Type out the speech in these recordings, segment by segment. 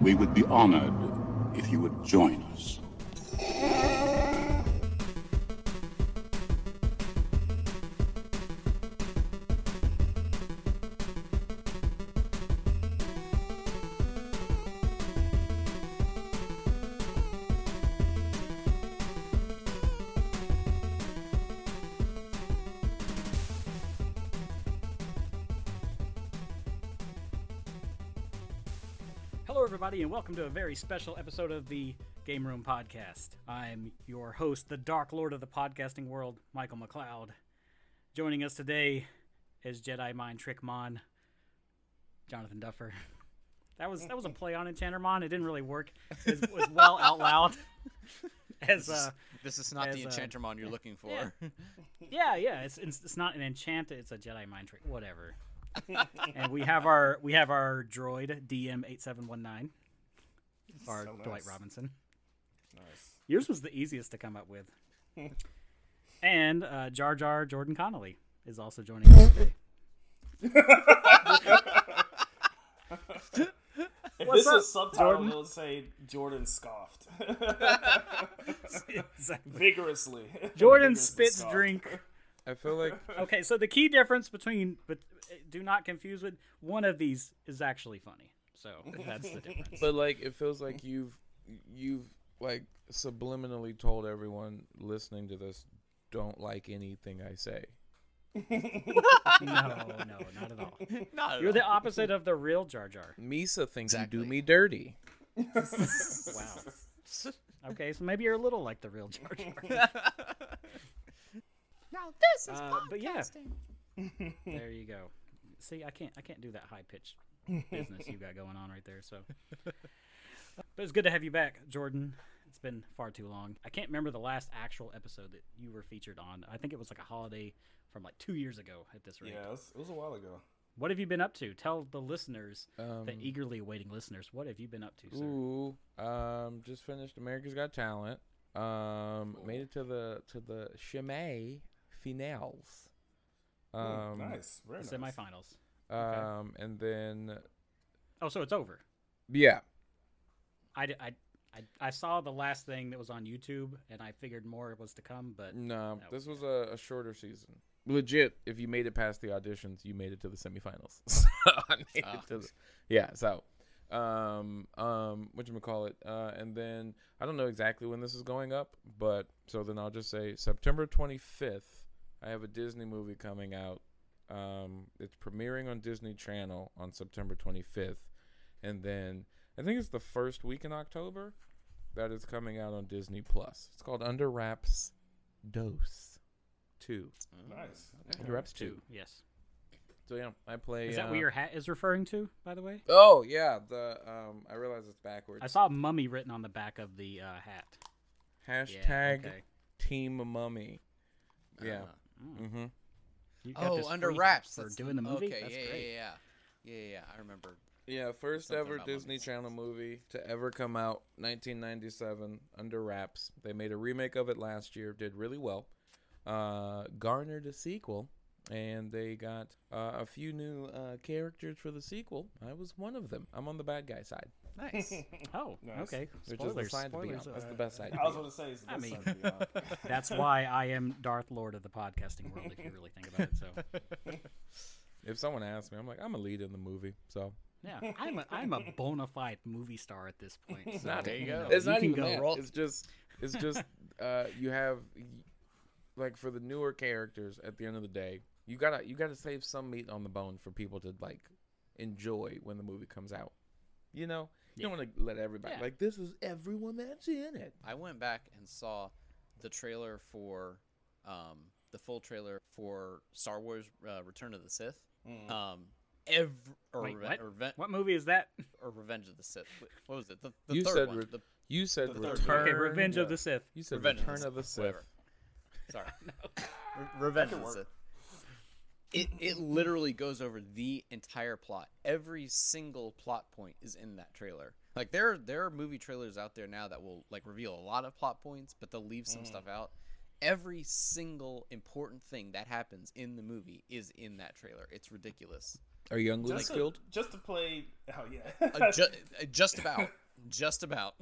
We would be honored if you would join us. And welcome to a very special episode of the Game Room Podcast. I'm your host, the Dark Lord of the podcasting world, Michael McLeod. Joining us today is Jedi Mind Trick Mon, Jonathan Duffer. That was that was a play on Enchanter Mon. It didn't really work as, as well out loud as uh, This is not the as, uh, Enchantremon you're looking for. yeah. yeah, yeah. It's, it's it's not an enchant. It's a Jedi mind trick. Whatever. and we have our we have our droid DM eight seven one nine. Our So Dwight nice. Robinson. Nice. Yours was the easiest to come up with. and uh, Jar Jar Jordan Connolly is also joining us today. If What's this up, was subtitle, Jordan? it would say Jordan scoffed exactly. vigorously. Jordan Vigorously spits scoffed. drink. I feel like Okay, so the key difference between but uh, do not confuse with one of these is actually funny. So that's the difference. but like it feels like you've you've like subliminally told everyone listening to this don't like anything I say. No, no, not at all. Not at You're the opposite of the real Jar Jar. Misa thinks you do me dirty. Wow. Okay, so maybe you're a little like the real Jar Jar. Now this is Uh, but yeah, there you go. See, I can't, I can't do that high pitched business you got going on right there. So, but it's good to have you back, Jordan. It's been far too long. I can't remember the last actual episode that you were featured on. I think it was like a holiday from like two years ago at this rate. Yeah, it was, it was a while ago. What have you been up to? Tell the listeners, Um, the eagerly awaiting listeners, what have you been up to, sir? Ooh, um, just finished America's Got Talent. Um, made it to the to the Chimay finales. Um, nice, very The nice. semifinals. Um, and then Oh, so it's over. yeah, I, I, I, I saw the last thing that was on YouTube, and I figured more was to come. But No, this was a, a shorter season. Legit, if you made it past the auditions, you made it to the semifinals. so I made it to the, yeah. So, um, um, what you call it? Uh, and then I don't know exactly when this is going up, but so then I'll just say September 25th. I have a Disney movie coming out. Um, it's premiering on Disney Channel on September 25th, and then I think it's the first week in October that is coming out on Disney Plus. It's called Under Wraps Dose Two. Nice. Under Wraps Two. two, yes. So yeah, I play. Is that uh, what your hat is referring to, by the way? Oh yeah, the um. I realize it's backwards. I saw mummy written on the back of the uh, hat. Hashtag okay. Team Mummy. Yeah. Uh, Mm-hmm. You got this oh, under wraps for that's doing the movie. Okay, That's yeah, great. yeah, yeah, yeah, yeah, yeah. I remember. Yeah, first Something ever Disney mummies. Channel movie to ever come out, 1997, Under Wraps. They made a remake of it last year, did really well. Uh, garnered a sequel, and they got uh, a few new uh, characters for the sequel. I was one of them. I'm on the bad guy side, Nice. Oh, Nice. okay. which is the Spoilers. to be on. spoilers, That's the best side. I was going to say, it's the I best mean- side to be on. That's why I am Darth Lord of the podcasting world. If you really think about it, so If someone asks me, I'm like, I'm a lead in the movie, so yeah, I'm a I'm a bona fide movie star at this point. So, not- there you go. know, it's you not can even go. that. roll- It's just, it's just, uh, you have, like, for the newer characters. At the end of the day, you gotta, you gotta save some meat on the bone for people to like enjoy when the movie comes out. You know, you don't want to let everybody Yeah. like this is everyone that's in it. I went back and saw the trailer for, um, the full trailer for Star Wars: uh, Return of the Sith. Mm. Um, every or, Wait, Reve- what? or, Reven- What movie is that? or Revenge of the Sith. What was it? The, the You third said one. re- the, You said The return. one. Okay, Revenge of the Sith. You said Revenge Return of the Sith. whatever. Sorry. Re- Revenge of the work. Sith. It it literally goes over the entire plot. Every single plot point is in that trailer. Like there there are movie trailers out there now that will like reveal a lot of plot points, but they'll leave some stuff out. Every single important thing that happens in the movie is in that trailer. It's ridiculous. Are you Luke Just to, just to play. Oh yeah. Uh, ju- uh, just about. Just about.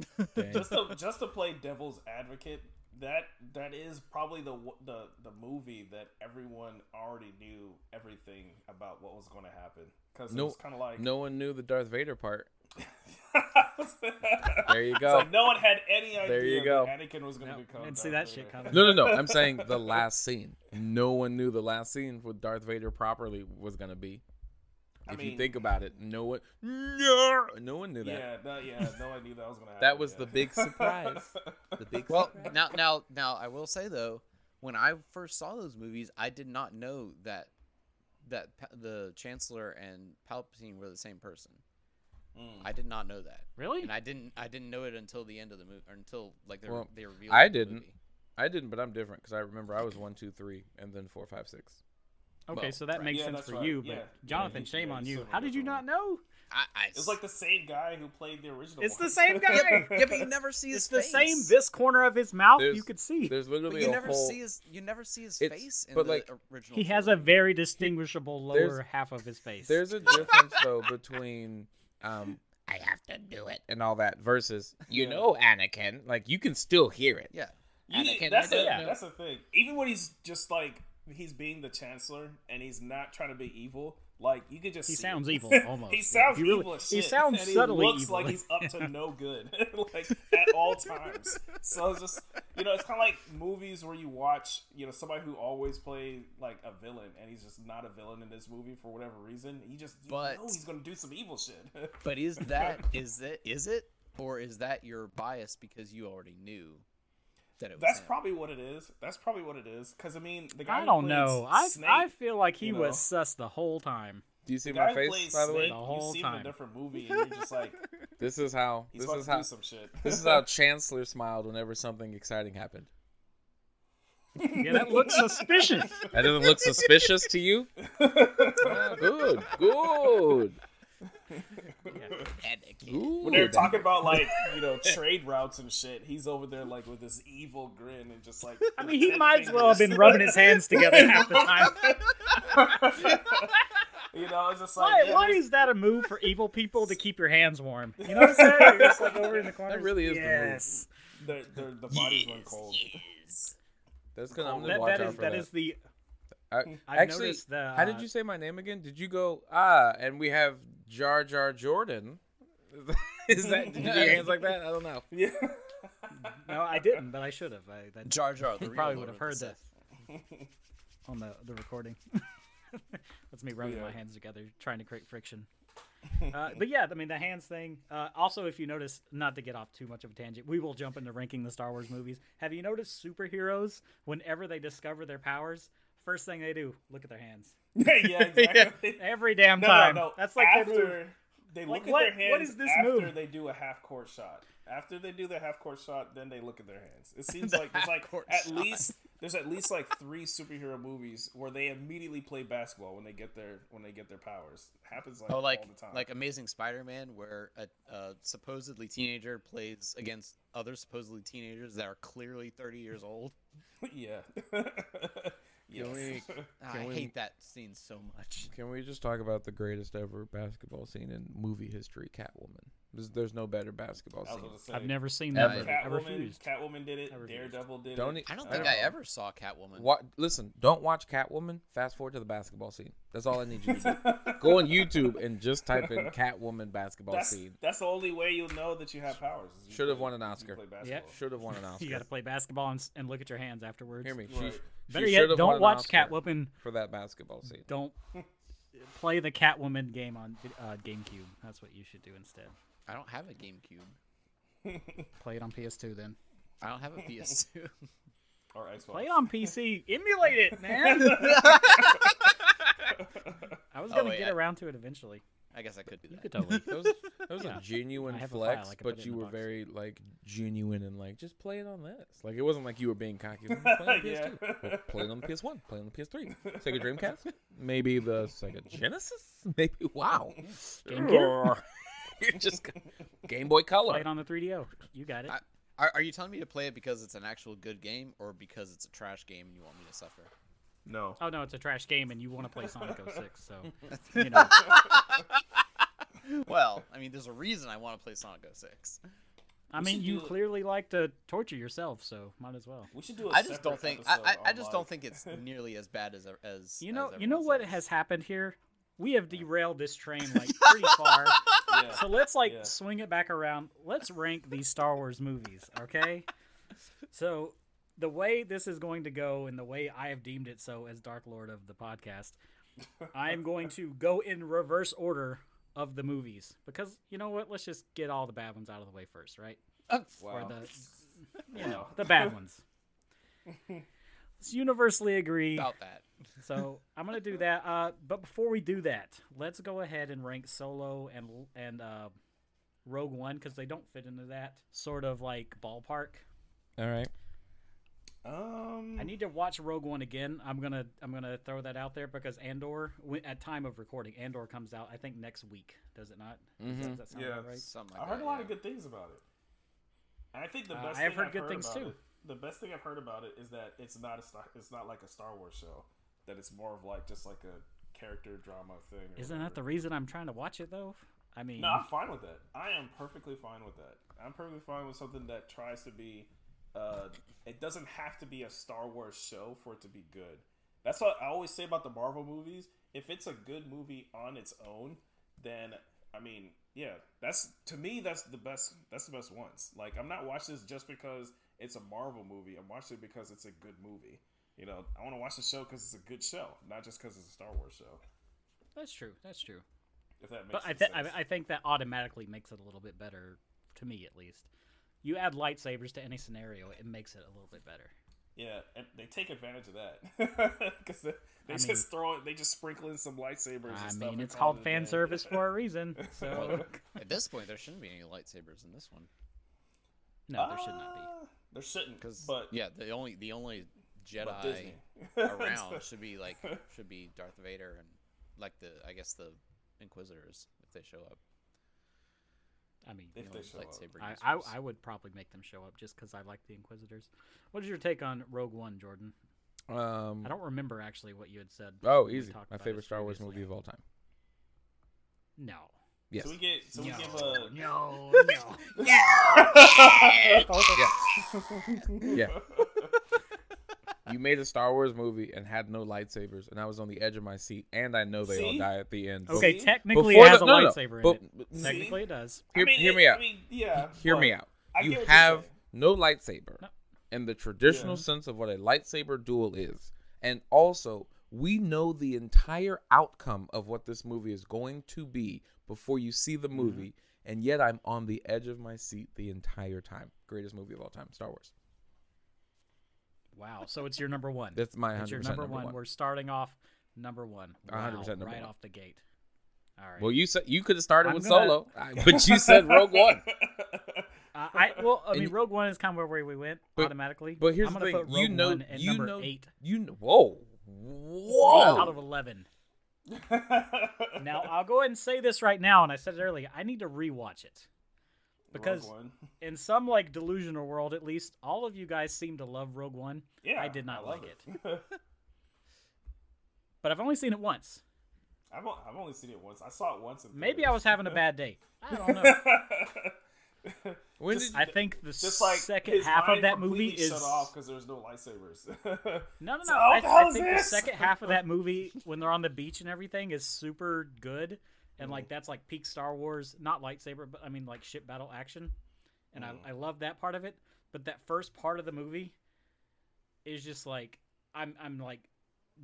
Just to just to play devil's advocate. That that is probably the the the movie that everyone already knew everything about what was going to happen because it No- was kind of like No one knew the Darth Vader part. There you go. like no one had any idea There you go. that Anakin was going to Nope, become. didn't see Darth that shit coming. No, no, no. I'm saying the last scene. No one knew the last scene with Darth Vader properly was gonna be. I If you think about it, no one, no, no one knew that. Yeah, no, yeah, no one knew that was going to happen. That was yeah. the big surprise. The big well, now, now, now, I will say though, when I first saw those movies, I did not know that that the Chancellor and Palpatine were the same person. Mm. I did not know that, Really? and I didn't. I didn't know it until the end of the movie, or until like they Well, they revealed. I it in the didn't. movie. I didn't, but I'm different because I remember I was one, two, three, and then four, five, six. Okay, Well, so that right. makes Yeah, sense for right. you, but Yeah, Jonathan, he- shame yeah, on you. still How did you not know? I, I It's like the same guy who played the original. It's the same guy. yeah, but you never see his face. It's the face. same. This corner of his mouth There's- you could see. There's literally But literally you a never whole. see his. You never see his face in but, the like, original. He has a very distinguishable lower half of his face. There's a difference though between um, I have to do it and all that versus you Yeah. know Anakin. Like you can still hear it. Yeah. You- Anakin, that's, I the, that's the thing. Even when he's just like he's being the chancellor and he's not trying to be evil, like you could just He see sounds it. evil, almost. he Yeah. sounds He really- evil as he sounds and subtly he looks evil. like he's up to no good, like at all times. So it's just you know, it's kind of like movies where you watch you know somebody who always plays like a villain and he's just not a villain in this movie for whatever reason. He just you But- know he's gonna do some evil shit. But is that is it is it or is that your bias because you already knew that it was? That's him? probably what it is. That's probably what it is. Because I mean, the guy I don't plays know. I Snape, I feel like he you was know. sus the whole time. Do you see my face plays by the way? Snape, The whole you see him in time. a different movie, and you're just like, This is how. he's This about is to how. do some shit. This is how Chancellor smiled whenever something exciting happened. Yeah, that looks suspicious. That doesn't look suspicious to you? Ah, good, good. Anakin. when they're talking about like you know trade routes and shit, he's over there like with this evil grin and just like. I mean, he might as well have been rubbing his hands together half the time. you know, it's just like Why, yeah, why is that a move for evil people to keep your hands warm? You know what I'm saying? You're just like over in the corner. That really is the move. yes. the, the, the bodies run cold. That's gonna. I'm gonna That, watch that out is for that that. is the. I, I've actually, noticed the, how did uh, you say my name again? Did you go ah? And we have Jar Jar Jordan. is that? Did you do your hands like that? I don't know. Yeah. No, I didn't, but I should have. I that Jar Jar. The you probably would have heard Sith. that on the the recording. That's me rubbing my hands together, trying to create friction. Uh, but yeah, I mean the hands thing. Uh, also, if you notice, not to get off too much of a tangent, we will jump into ranking the Star Wars movies. Have you noticed superheroes? Whenever they discover their powers, first thing they do, look at their hands. yeah, exactly. Every damn time. no, no. no. That's like after their move. they Like, look what- at their hands what is this after move? they do a half court shot. After they do the half court shot, then they look at their hands. It seems The like there's like at shot. least there's at least like three superhero movies where they immediately play basketball when they get their when they get their powers. It happens like Oh, like all the time. like Amazing Spider-Man, where a, a supposedly teenager plays against other supposedly teenagers that are clearly 30 years old. yeah. Yes. we- Ah, Can I we- hate that scene so much. Can we just talk about the greatest ever basketball scene in movie history, Catwoman? There's, there's no better basketball scene. say, I've never seen Ever. that. I Catwoman, refused. Catwoman did it. I. Daredevil did Don't it. e- I don't I think don't I, ever saw Catwoman. What? Listen, don't watch Catwoman. Fast forward to the basketball scene. That's all I need you to do. Go on YouTube and just type in Catwoman basketball That's scene. that's the only way you'll know that you have powers. you Should have won an Oscar. play Yeah. Should have won an Oscar. You got to play basketball and, and look at your hands afterwards. Hear me. Right. She, Better she yet, should have won don't watch Oscar Catwoman. for that basketball scene. Don't play the Catwoman game on uh, GameCube. That's what you should do instead. I don't have a GameCube. Play it on PS2 then. I don't have a PS2. or Xbox. Play it on PC. Emulate it, man. I was Oh, gonna wait, get I- around to it eventually. I guess I could do that. You could totally. That was, that was Yeah. a genuine I have a flex, file, I but you were box. very like genuine and like just play it on this. Like it wasn't like you were being cocky. Like, play on Yeah. PS2. Well, play it on the PS1. Play it on the PS3. Sega Dreamcast. Maybe the Sega Genesis. Maybe wow. Game You're just Game Boy Color. Play it on the 3DO. You got it. I- Are, are you telling me to play it because it's an actual good game or because it's a trash game and you want me to suffer? No. Oh no, it's a trash game, and you want to play Sonic 06, so you know. well, I mean, there's a reason I want to play Sonic 06. I We mean, you do- clearly like to torture yourself, so might as well. We should do. a I just don't think I, I, I just like- don't think it's nearly as bad as as You know, as you know everyone what says. has happened here? We have derailed this train like pretty far. Yeah. So let's like Yeah. swing it back around. Let's rank these Star Wars movies, okay? So the way this is going to go, and the way I have deemed it so as Dark Lord of the podcast, I am going to go in reverse order of the movies because you know what? Let's just get all the bad ones out of the way first, right? Oh, Or the you know the bad ones. Let's universally agree. about that. So I'm gonna do that. Uh, but before we do that, let's go ahead and rank Solo and and uh, Rogue One because they don't fit into that sort of like ballpark. All right. Um. I need to watch Rogue One again. I'm gonna I'm gonna throw that out there because Andor at time of recording Andor comes out I think next week. Does it not? Does that- Mhm. Does that sound Yeah. right? Something I like heard that, a lot yeah. of good things about it. And I think the Uh, best I have thing heard I've good heard things, about too. It, the best thing I've heard about it is that it's not a star. It's not like a Star Wars show. That it's more of like just like a character drama thing. Isn't that the reason I'm trying to watch it though? I mean, No, I'm fine with that. I am perfectly fine with that. I'm perfectly fine with something that tries to be. Uh, it doesn't have to be a Star Wars show for it to be good. That's what I always say about the Marvel movies. If it's a good movie on its own, then I mean, yeah, that's to me that's the best. That's the best ones. Like I'm not watching this just because it's a Marvel movie. I'm watching it because it's a good movie. You know, I want to watch the show because it's a good show, not just because it's a Star Wars show. that's true. That's true. If that makes But I, th- I, I think that automatically makes it a little bit better to me, at least. You add lightsabers to any scenario, it makes it a little bit better. Yeah, and they take advantage of that because they, they just mean- throw it. They just sprinkle in some lightsabers. I and mean, and it's call called it fan day. service for a reason. So At this point, there shouldn't be any lightsabers in this one. no, there should not be. Uh, There shouldn't, Because but yeah, the only the only Jedi around should be like should be Darth Vader and like the I guess the Inquisitors if they show up. I mean, If the they only show up. I, I. I would probably make them show up just because I like the Inquisitors. What is your take on Rogue One, Jordan? Um. I don't remember actually what you had said. Oh, easy. My favorite Star Wars movie of all time. No. Yes. So we get. So we no, give a. no, no. yeah. You made a Star Wars movie and had no lightsabers, and I was on the edge of my seat, and I know they all die at the end. Okay, See? technically Before it has the- a no, no, no, lightsaber in but- it. but- Technically it does. Hear, I mean, hear it- me out. I mean, yeah. hear but me out. I You get what you're have no lightsaber No. in the traditional Yeah. sense of what a lightsaber duel is. And also, we know the entire outcome of what this movie is going to be before you see Mm-hmm. the movie. And yet, I'm on the edge of my seat the entire time. Greatest movie of all time, Star Wars. Wow. So it's your number one. That's my 100% It's your number, number one. one. We're starting off number one. Wow, 100% number right one. off the gate. All right. Well, you said you could have started I'm with gonna- Solo, but you said Rogue One. Uh, I well, I And mean, you- Rogue One is kind of where we went But- automatically. But here's I'm the gonna thing: put Rogue you know, One at you number know, eight you know. Whoa, whoa! out of eleven. Now I'll go ahead and say this right now, and I said it earlier. I need to rewatch it because Rogue One. in some like delusional world, at least, all of you guys seem to love Rogue One. yeah, I did not love like it. But I've only seen it once. I've, o- I've only seen it once. I saw it once. In Maybe I was having a bad day. I don't know. when just- did I think the Just like second half of that movie is shut off because there's no lightsabers. No, no, no. what I, I is think the second half of that movie, when they're on the beach and everything, is super good, and Mm. like that's like peak Star Wars, not lightsaber, but I mean like ship battle action, and Mm. I I love that part of it. But that first part of the movie is just like I'm I'm like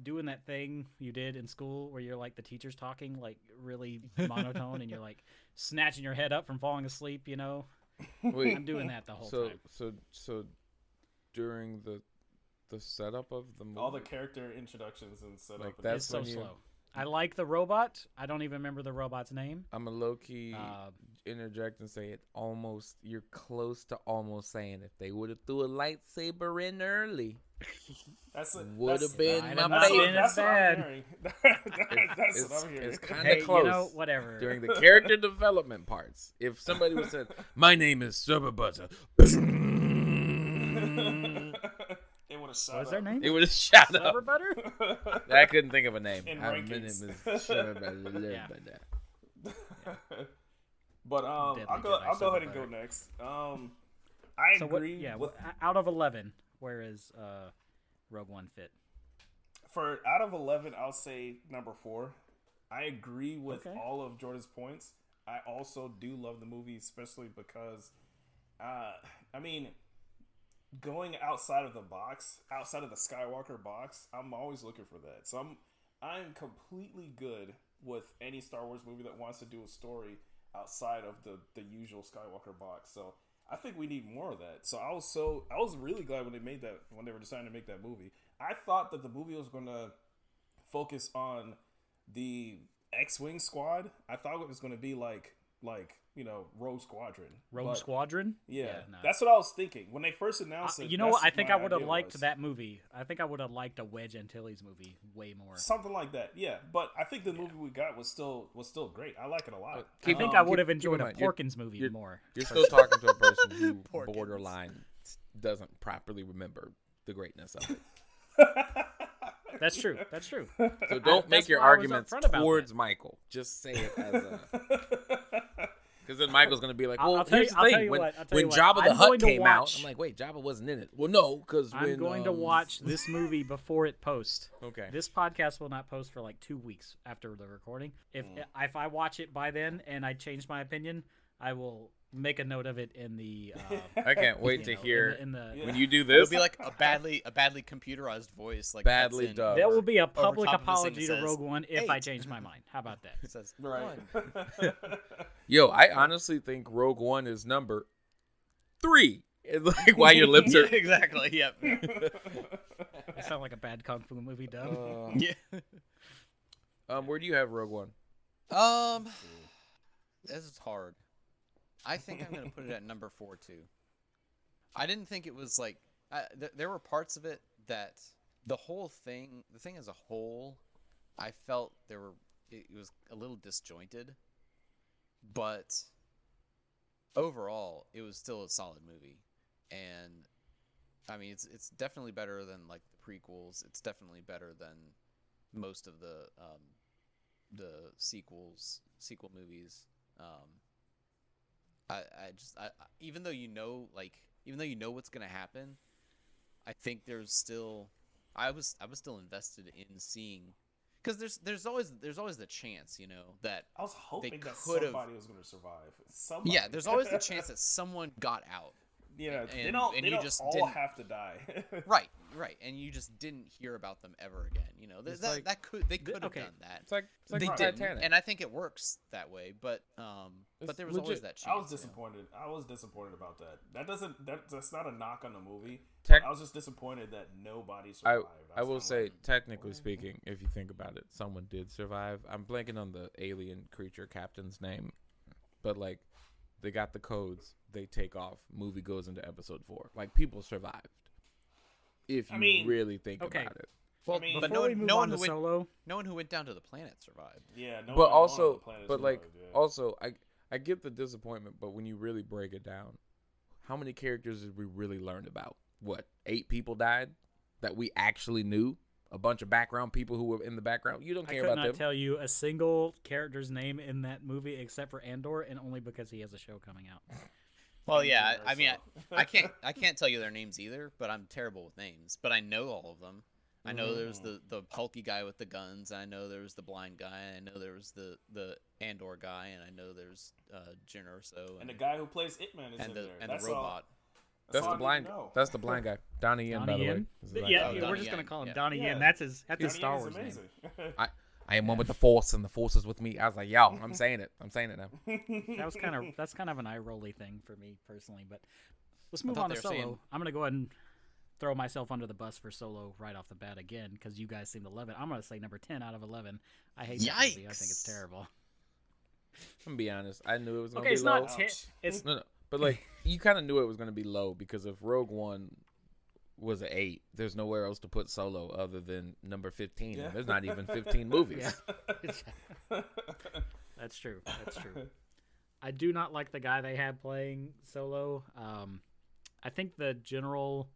doing that thing you did in school where you're like the teacher's talking like really monotone and you're like snatching your head up from falling asleep. You know, wait, I'm doing that the whole so time. so so during the the setup of the movie, All the character introductions and setup. Like, and that's It's so you- slow. I like the robot. I don't even remember the robot's name. I'm a low key Uh, interject and say it almost. You're close to almost saying if they would have threw a lightsaber in early, That's would have been my have not That's, baby. been what, as that's what I'm bad. hearing. that's it's, what I'm hearing. it's kind of hey, close. you know, whatever. during the character development parts. If somebody would said, "My name is Super Butter," it would was shut What's up. their name? It was shut Rubber butter. I couldn't think of a name. In I mean, it rankings. was shut up. Yeah. but um, Deadly I'll go. I'll go ahead and go next. Um, I So what? agree. Yeah. with, wh- out of eleven, where is uh, Rogue One fit? for out of eleven, I'll say number four. I agree with Okay. all of Jordan's points. I also do love the movie, especially because, uh, I mean, going outside of the box, outside of the Skywalker box, I'm always looking for that. So I'm, I'm completely good with any Star Wars movie that wants to do a story outside of the the usual Skywalker box. So I think we need more of that. So I was so I was really glad when they made that when they were deciding to make that movie. I thought that the movie was going to focus on the X-wing squad. I thought it was going to be like like you know Rogue Squadron. Rogue But, Squadron. Yeah, no. that's what I was thinking when they first announced Uh, it. you know what? I think I would have liked was. that movie. I think I would have liked a Wedge Antilles movie way more. something like that. Yeah, but I think the movie we got was still was still great. I like it a lot. I Keep- think um, I would have keep- keep in enjoyed a mind, you're- Porkins movie you're- more. You're still talking to a person who Porkins. borderline doesn't properly remember the greatness of it. That's true. That's true. So don't make your why I was arguments upfront about towards. Michael. Just say it as a. Because then Michael's gonna be like, "Well, I'll tell here's you- the I'll tell thing. you When, what, when what, Jabba the Hutt going to came out, I'm like, wait, Jabba wasn't in it. Well, no, because I'm going to um, watch this movie before it posts. Okay. This podcast will not post for like two weeks after the recording. If Mm. if I watch it by then and I change my opinion, I will make a note of it in the. Uh, I can't wait to know, hear in the. In the when you do this. It'll be like a badly a badly computerized voice, like Badly in dubbed. there will be a public top of this thing apology to says, Rogue One if I change my mind. How about that? It says right. Yo, I honestly think Rogue One is number three. It's like why your lips are. exactly. Yep. I sound like a bad kung fu movie dub. Uh, yeah. um, where do you have Rogue One? Um, this is hard. I think I'm gonna put it at number four too. I didn't think it was like I, th- there were parts of it that the whole thing, the thing as a whole, I felt there were it, it was a little disjointed, but overall, it was still a solid movie, and I mean it's it's definitely better than like the prequels. It's definitely better than most of the um, the sequels sequel movies um i i just I, even though you know like even though you know what's gonna happen i think there's still i was i was still invested in seeing because there's there's always there's always the chance you know that I was hoping that somebody was going to survive. Somebody. yeah there's always the chance that someone got out yeah, they and- don't. and they you don't just all didn't- have to die. right right and you just didn't hear about them ever again you know Th- that, like- that could they could have okay. done that It's like it's like they didn't, and I think it works that way. But um, It's but there was always that chance. I was you know? disappointed. I was disappointed about that. That doesn't. That, that's not a knock on the movie. Tec- I was just disappointed that nobody I, survived. I was will say, like, technically speaking, if you think about it, someone did survive. I'm blanking on the alien creature captain's name, but like, they got the codes. They take off. Movie goes into episode four. Like people survived. If you I mean, really think okay. about it, Well, I mean- but no we one, move no on one to who went, Solo, no one who went down to the planet survived. Yeah, no but one on the also, planet but like, survived, yeah. also, I I get the disappointment, but when you really break it down, how many characters did we really learn about? What eight people died that we actually knew? A bunch of background people who were in the background. You don't care I could about not them. tell you a single character's name in that movie except for Andor, and only because he has a show coming out. Well, yeah. I, I mean. I, I can't I can't tell you their names either. But I'm terrible with names. But I know all of them. I know there was Mhm. the the hulky guy with the guns. I know there was the blind guy. I know there was the the Andor guy, and I know there's uh, Jyn Erso and the guy who plays Itman is and in the there. and That's the all- robot. That's the I need to blind. know. That's the blind guy, Donnie Yen, by the way. Yen? is his Yeah, name. yeah, we're Donnie just gonna call him yeah. Donnie Yeah. Yen. That's his. That's his Star Wars name. I, I am one with the force, and the force is with me. I was like, yo, I'm saying it. I'm saying it now. That was kind of that's kind of an eye rolly thing for me personally. But let's move on to Solo. saying- I'm gonna go ahead and throw myself under the bus for Solo right off the bat again because you guys seem to love it. I'm gonna say number ten out of eleven. I hate that movie. I think it's terrible. I'm gonna be honest. I knew it was gonna Okay, be it's low. not ten. It's No, no, but like you kind of knew it was gonna be low because if Rogue One was an eight, there's nowhere else to put Solo other than number 15. Yeah. There's not even 15 movies. Yeah. That's true. That's true. I do not like the guy they had playing Solo. Um, I think the general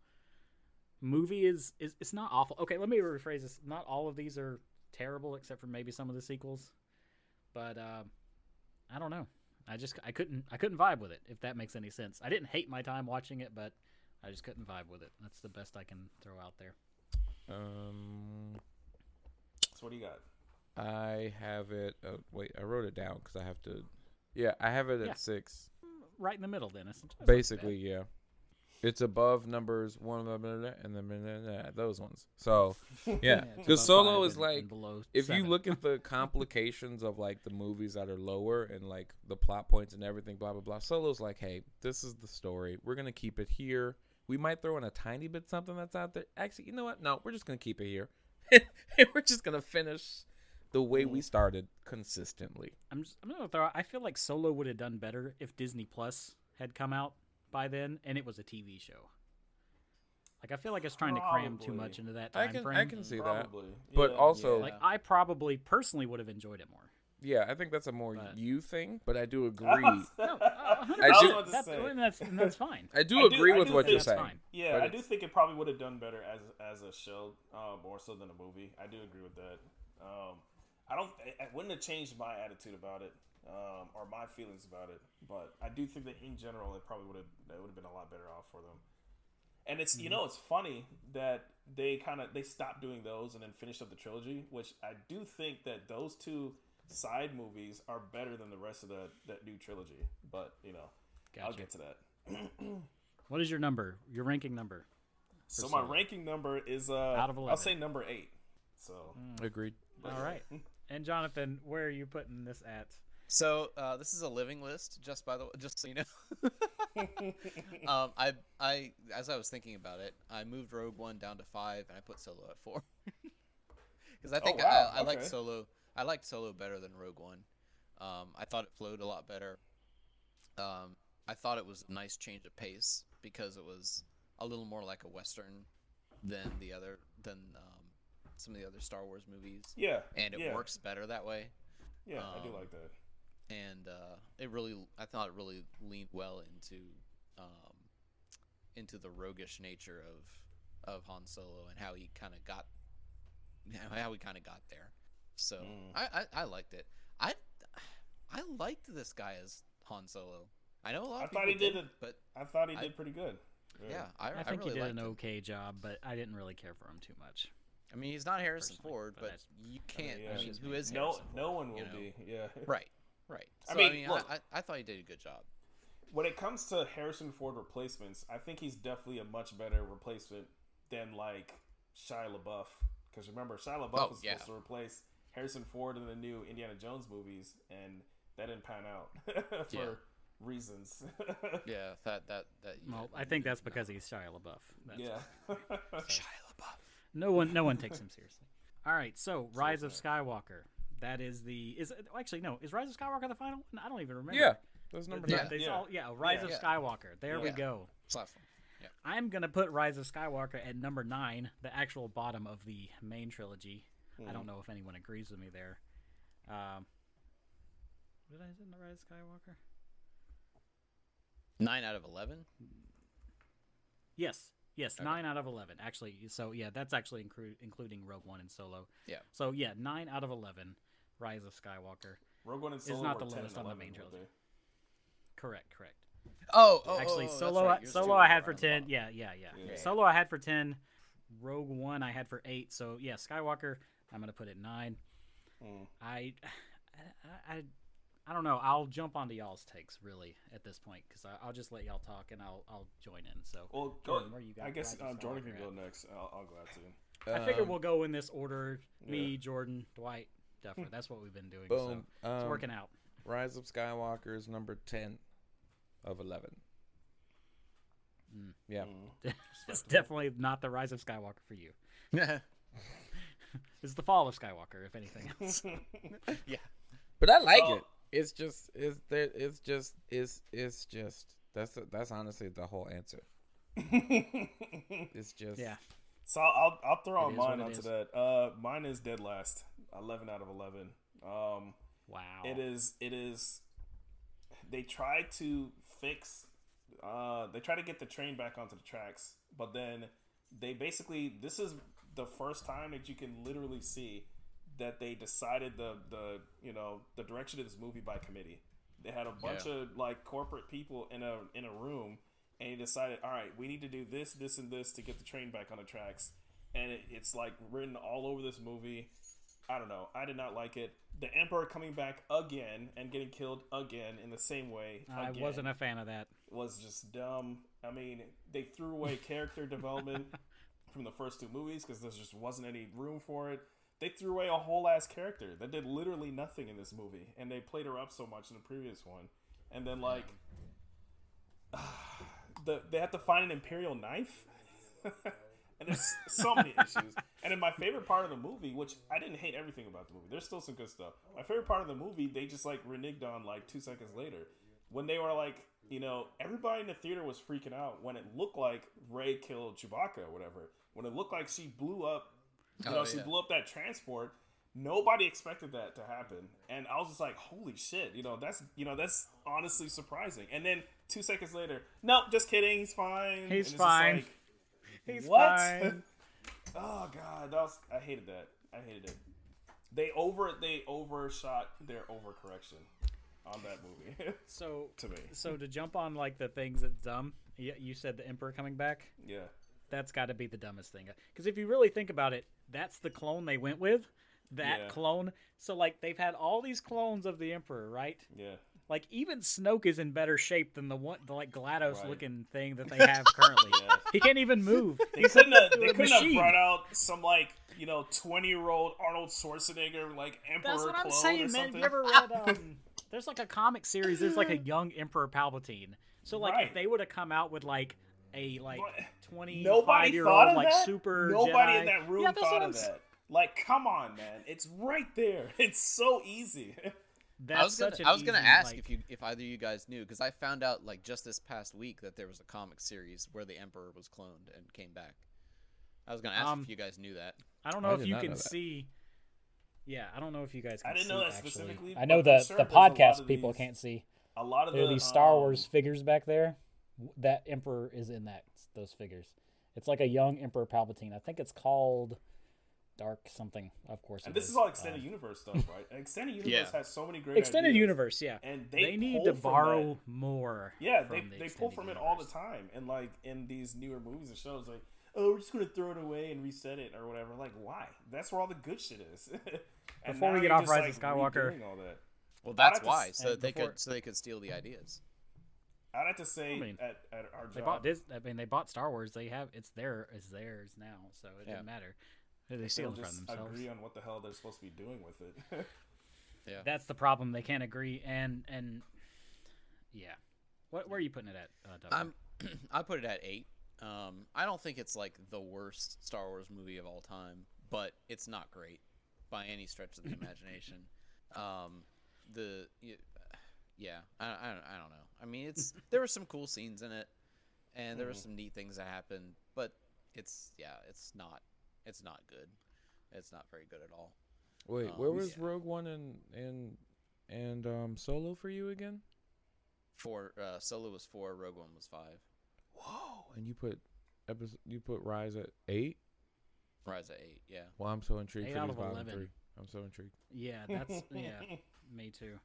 movie is is it's not awful. Okay, let me rephrase this. Not all of these are terrible, except for maybe some of the sequels. But uh, I don't know. I just I couldn't I couldn't vibe with it. If that makes any sense. I didn't hate my time watching it, but I just couldn't vibe with it. That's the best I can throw out there. Um, So what do you got? I have it. Uh, wait, I wrote it down because I have to. Yeah, I have it at Yeah. six. Right in the middle, then. Basically, yeah. It's above numbers one, blah, blah, blah, and then blah, blah, blah, those ones. So, yeah, because Solo is like if you look at the complications of like the movies that are lower and like the plot points and everything, blah blah blah. Solo's like, hey, this is the story. We're gonna keep it here. We might throw in a tiny bit something that's out there. Actually, you know what? No, we're just gonna keep it here. we're just gonna finish the way we started consistently. I'm just, I'm gonna throw. I feel like Solo would have done better if Disney Plus had come out by then and it was a TV show. Like I feel like it's trying to cram too much into that I can frame. I can see that. Probably. But Yeah. also- Like I probably personally would have enjoyed it more. Yeah, I think that's a more But- you thing, but I do agree. No, uh, I was do- about to That's, that's that's fine. I do I agree I with do what you're saying. fine. Yeah, but I do think it probably would have done better as as a show, uh, more so than a movie. I do agree with that. Um, I don't. I, I wouldn't have changed my attitude about it um, or my feelings about it, but I do think that in general, it probably would have. It would have been a lot better off for them. And it's you know it's funny that they kind of they stopped doing those and then finished up the trilogy, which I do think that those two side movies are better than the rest of the that new trilogy. But you know, I'll get to that. What is your number? Your ranking number? So my ranking number is uh Out of 11. I'll say number eight. So Agreed. All right. And Jonathan, where are you putting this at? So uh, this is a living list, just by the way, just so you know. um, I, I, as I was thinking about it, I moved Rogue One down to five, and I put Solo at four. Because I think wow, I, I liked okay. Solo. I liked Solo better than Rogue One. Um, I thought it flowed a lot better. Um, I thought it was a nice change of pace because it was a little more like a western than the other than um, some of the other Star Wars movies, yeah, and it yeah, works better that way Yeah, I do um, like that. And uh, it really I thought it really leaned well into um, into the roguish nature of of Han Solo and how he kind of got how he kind of got there. So Mm. I, I I liked it. I I liked this guy as Han Solo. I know a lot I thought he did didn't, it- but I thought he I- did pretty good. yeah, I, I think really he did liked an him. okay job, but I didn't really care for him too much. I mean, he's not Harrison personally, Ford, but but you can't. yeah. I mean, That's who just is No, Harrison no Ford, one will you know? be. Yeah. Right, right. I mean, I mean, look- I, I, I thought he did a good job. When it comes to Harrison Ford replacements, I think he's definitely a much better replacement than like Shia LaBeouf. Because remember, Shia LaBeouf Oh, was yeah. supposed to replace Harrison Ford in the new Indiana Jones movies, and that didn't pan out for Yeah. reasons. Yeah, that that that. Well, I think that's because he's Shia LaBeouf. That's, yeah. Shia LaBeouf. No one, no one takes him seriously. All right, so Rise of Skywalker. That is the is actually no is Rise of Skywalker the final one? I don't even remember. Yeah, that's number Yeah, nine. they Yeah. all- yeah, Rise of Skywalker. There we Yeah. go. Platform. I'm gonna put Rise of Skywalker at number nine, the actual bottom of the main trilogy. I don't know if anyone agrees with me there. Um, did I say the Rise of Skywalker? Nine out of eleven. Yes, yes, nine out of eleven. Actually, so yeah, that's actually inclu- including Rogue One and Solo. Yeah. So yeah, nine out of eleven. Rise of Skywalker. Rogue One and Solo not the lowest on the main weren't trilogy. they? Correct, correct. Oh, oh Actually, oh, oh, Solo, right. Solo, I had for ten. Yeah, yeah, yeah, Yeah. Solo, I had for ten. Rogue One, I had for eight. So yeah, Skywalker, I'm gonna put it nine. Mm. I, I, I, I don't know. I'll jump onto y'all's takes really at this point because I'll just let y'all talk and I'll I'll join in. So Well, go, Jordan, where you got I guess Rise um, Jordan can go at? next. I'll, I'll go after him. I figure Um, we'll go in this order: me, yeah. Jordan, Dwight, Duffer. That's what we've been doing. Boom. So it's Um, working out. Rise of Skywalker is number ten of eleven. Mm. Yeah. Mm. it's definitely not the Rise of Skywalker for you. It's the fall of Skywalker, if anything else. Yeah, but I like So- it. It's just it's there it's just it's it's just that's that's honestly the whole answer. It's just yeah. So I'll I'll throw It on mine onto is. that. Uh, mine is dead last. Eleven out of eleven. Um, Wow. it is it is. They try to fix. Uh, they try to get the train back onto the tracks, but then they basically this is the first time that you can literally see that they decided the the you know the direction of this movie by committee. They had a bunch Yeah. of like corporate people in a in a room, and he decided, all right, we need to do this, this, and this to get the train back on the tracks. And it, it's like written all over this movie. I don't know. I did not like it. The Emperor coming back again and getting killed again in the same way. I wasn't a fan of that. was just dumb. I mean, they threw away character development from the first two movies because there just wasn't any room for it. They threw away a whole ass character that did literally nothing in this movie, and they played her up so much in the previous one. And then like, the they had to find an imperial knife. and there's so many issues. And then my favorite part of the movie, which I didn't hate everything about the movie, there's still some good stuff. My favorite part of the movie, they just like reneged on like two seconds later when they were like, you know, everybody in the theater was freaking out when it looked like Rey killed Chewbacca or whatever. When it looked like she blew up, you oh, know, Oh, she blew up that transport. Nobody expected that to happen, and I was just like, "Holy shit!" You know, that's you know, that's honestly surprising. And then two seconds later, nope, just kidding, he's fine. He's fine. like, He's what? fine. oh god, that was I hated that. I hated it. They over they overshot their overcorrection on that movie So to me. so to jump on like the things that's dumb. Yeah, you said the Emperor coming back. Yeah. That's got to be the dumbest thing. Because if you really think about it, that's the clone they went with. That Yeah. clone. So like they've had all these clones of the Emperor, right? Yeah. Like even Snoke is in better shape than the one, the like Glados Right. looking thing that they have currently. Yeah. He can't even move. They He's couldn't have, they couldn't have brought out some like you know twenty year old Arnold Schwarzenegger like emperor That's what I'm clone saying, or man. something. You ever read? Um, there's like a comic series. There's like a young Emperor Palpatine. So like Right. if they would have come out with like a like But 25 Nobody year old like that. super Nobody Jedi. in that room yeah, thought of I'm s- that. Like, come on, man, it's right there. It's so easy. That's I was gonna, such an I was gonna easy, ask like- if you if either of you guys knew because I found out like just this past week that there was a comic series where the Emperor was cloned and came back. I was gonna ask Um, if you guys knew that. I don't I know if you can see. Yeah, I don't know if you guys can I didn't see, know that actually. specifically, I know the sure the there's a lot podcast people these- can't see. A lot of There are the these Star um, Wars figures back there. That Emperor is in that those figures. It's like a young Emperor Palpatine. I think it's called Dark something. Of course, And this is is. all extended Um, universe stuff, right? And extended universe Yeah. has so many great extended ideas. universe. Yeah, and they, they, need to borrow that. more. Yeah, they, the they pull extended from it all the time, and like in these newer movies and shows, like oh, we're just gonna throw it away and reset it or whatever. Like, why? That's where all the good shit is. And Before we get off just, Rise like, of Skywalker- all that. Well, that's have to why so and they before- could so they could steal the ideas. I'd have to say I mean, at, at our They job, bought Dis- I mean, they bought Star Wars. They have it's their it's theirs now, so it Yeah. didn't matter. They they'll steal it from just themselves. agree on what the hell they're supposed to be doing with it. Yeah. That's the problem. They can't agree, and and yeah. What where are you putting it at? Uh, I'm I put it at eight. Um, I don't think it's like the worst Star Wars movie of all time, but it's not great by any stretch of the imagination. Um, the yeah, I, I, don't- I don't know. I mean, it's there were some cool scenes in it, and there were some neat things that happened, but it's yeah, it's not it's not good. It's not very good at all. Wait, Um, where was yeah. Rogue One and and and um Solo for you again? Four uh, Solo was four, Rogue One was five, Whoa! And you put episode you put Rise at eight. Rise at eight. Yeah. Well, I'm so intrigued Eight for out these of bottom 11. three. I'm so intrigued. yeah, that's yeah, me too.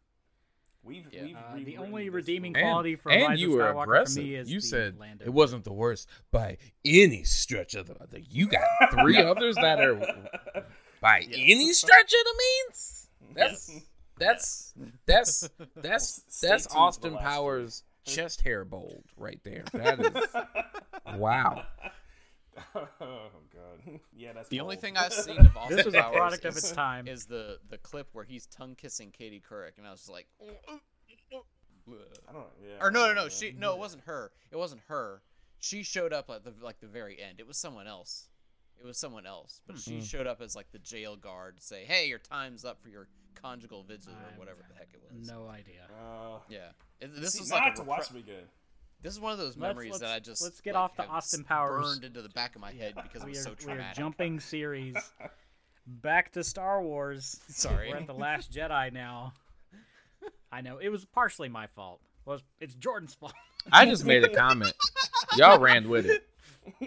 We've, Yeah. we've Uh, the only redeeming movie. quality for and Rise you of were Skywalker aggressive. for me is you said Lando it wasn't the worst by any stretch of the. the you got three others that are by any stretch of the means. That's Yes. that's that's that's Stay that's tuned Austin Powers chest hair bold right there. That is wow. oh god, yeah, that's The only thing I've seen of Austin This was a Powers product of its time. is the the clip where he's tongue kissing Katie Couric, and I was just like, I don't. Yeah. or no, no, no, she no, it wasn't her. It wasn't her. She showed up at the like the very end. It was someone else. It was someone else, but she showed up as like the jail guard to say, "Hey, your time's up for your conjugal visit or whatever the heck it was." No idea. Uh, Yeah, It- this see, is now like have a to watch repre- it again. This is one of those Let's- memories that let's- I just let's get like, off the Austin s- Powers. burned into the back of my head because it we was are, so we are jumping series back to Star Wars. Sorry. We're at the Last Jedi now. I know it was partially my fault. Well, it's- it's Jordan's fault. I just made a comment. Y'all ran with it.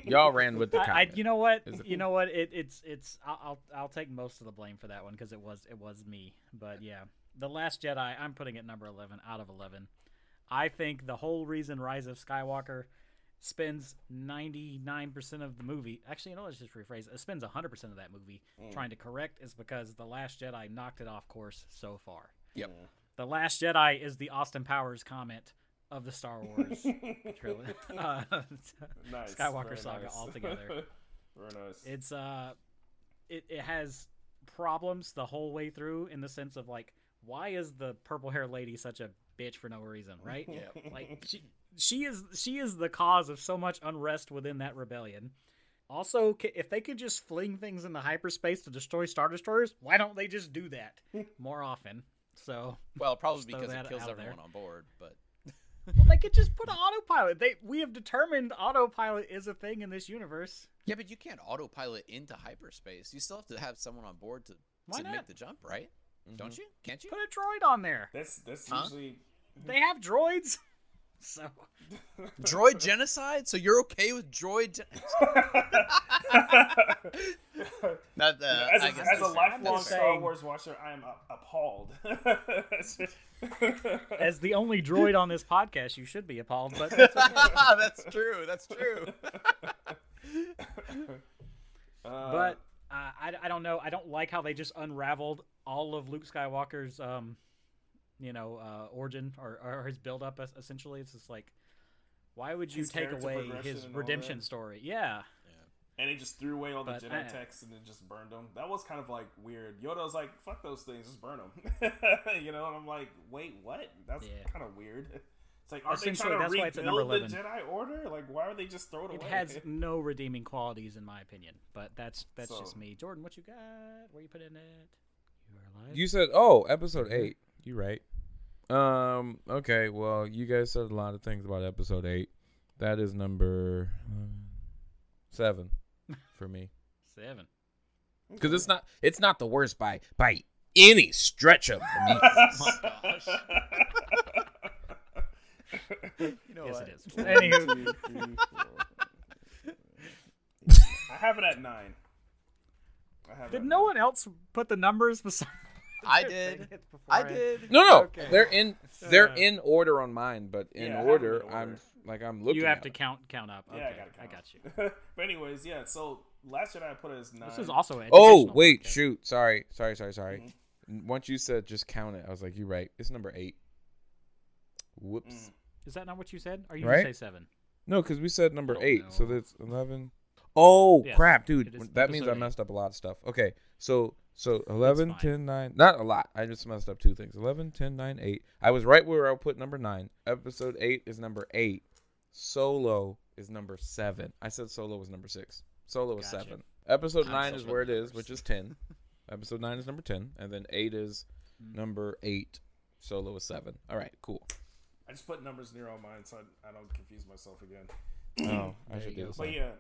Y'all ran with the I, I, comment. you know what? Is it- You know what? It, it's it's. I'll, I'll I'll take most of the blame for that one because it was it was me. But yeah, the Last Jedi. I'm putting it number eleven out of eleven. I think the whole reason Rise of Skywalker spends 99% of the movie actually you know let's just rephrase it, it spends 100% of that movie trying to correct is because the last jedi knocked it off course so far Yep. the last jedi is the austin powers comment of the star wars trilogy uh, Nice. skywalker very saga nice. altogether very nice. it's uh it, it has problems the whole way through in the sense of like why is the purple hair lady such a bitch for no reason right Yeah. like she she is she is the cause of so much unrest within that rebellion also if they could just fling things into hyperspace to destroy star destroyers why don't they just do that more often so Well, probably because it kills out there. everyone on board, but well, they could just put an autopilot they we have determined autopilot is a thing in this universe yeah, but you can't autopilot into hyperspace. You still have to have someone on board to Why to not? make the jump, right? Don't you? Can't you? put a droid on there That's that's Huh? usually they have droids so droid genocide? So you're okay with droid? Gen- That, uh, as a, I guess as a that's fair. lifelong just Star saying. Wars watcher, I am a- appalled. as the only droid on this podcast you should be appalled but that's okay. that's true. That's true. Uh, but uh, I, I don't know. I don't like how they just unraveled all of Luke Skywalker's, um, you know, uh, origin or, or his build up. Essentially, it's just like, why would you His take away his redemption story? Yeah, and he just threw away all the But, Jedi uh, texts and then just burned them. That was kind of like weird. Yoda was like, "Fuck those things, just burn them." you know, and I'm like, "Wait, what? That's Yeah. kind of weird." It's like, are they Essentially, trying to that's why it's at number rebuild the Jedi Order? Like, why are they just throwing it away? It has no redeeming qualities in my opinion. But that's that's So- just me. Jordan, what you got? Where you put in it? You are alive. You said, "Oh, episode eight. You're right? Um. Okay. Well, you guys said a lot of things about episode eight. That is number um, seven for me Seven. because it's not. It's not the worst by by any stretch of the means. You know Yes, what? it is. Anywho, I have it at nine. I did no one else put the numbers beside? I did. I did. No, no, Okay. they're in. They're in order on mine, but in Yeah, I have order, I'm like I'm looking. You have at to them. count count up. Yeah, I got it. I got you. but anyways, yeah. So Last Jedi I put it as nine. This is also an Oh wait, podcast. shoot. Sorry, sorry, sorry, sorry. Mm-hmm. Once you said just count it, I was like, you're right. It's number eight. Whoops. Mm. Is that not what you said? Or you Right? just say seven? No, because we said number don't eight, so that's eleven. Oh Yes, crap, dude! is That means I messed up a lot of stuff. Okay, so so 11 10 9 not a lot. I just messed up two things. 11, 10, 9, 8. I was right where I put number nine. Episode eight is number eight. Solo is number seven. I said Solo was number six. Solo is Gotcha. seven. Episode I'm nine so is where it is, which is ten. Episode nine is number ten, and then eight is Mm. number eight. Solo is seven. All right, cool. I just put numbers near on mine so I, I don't confuse myself again. Oh, I should you do go. the But yeah,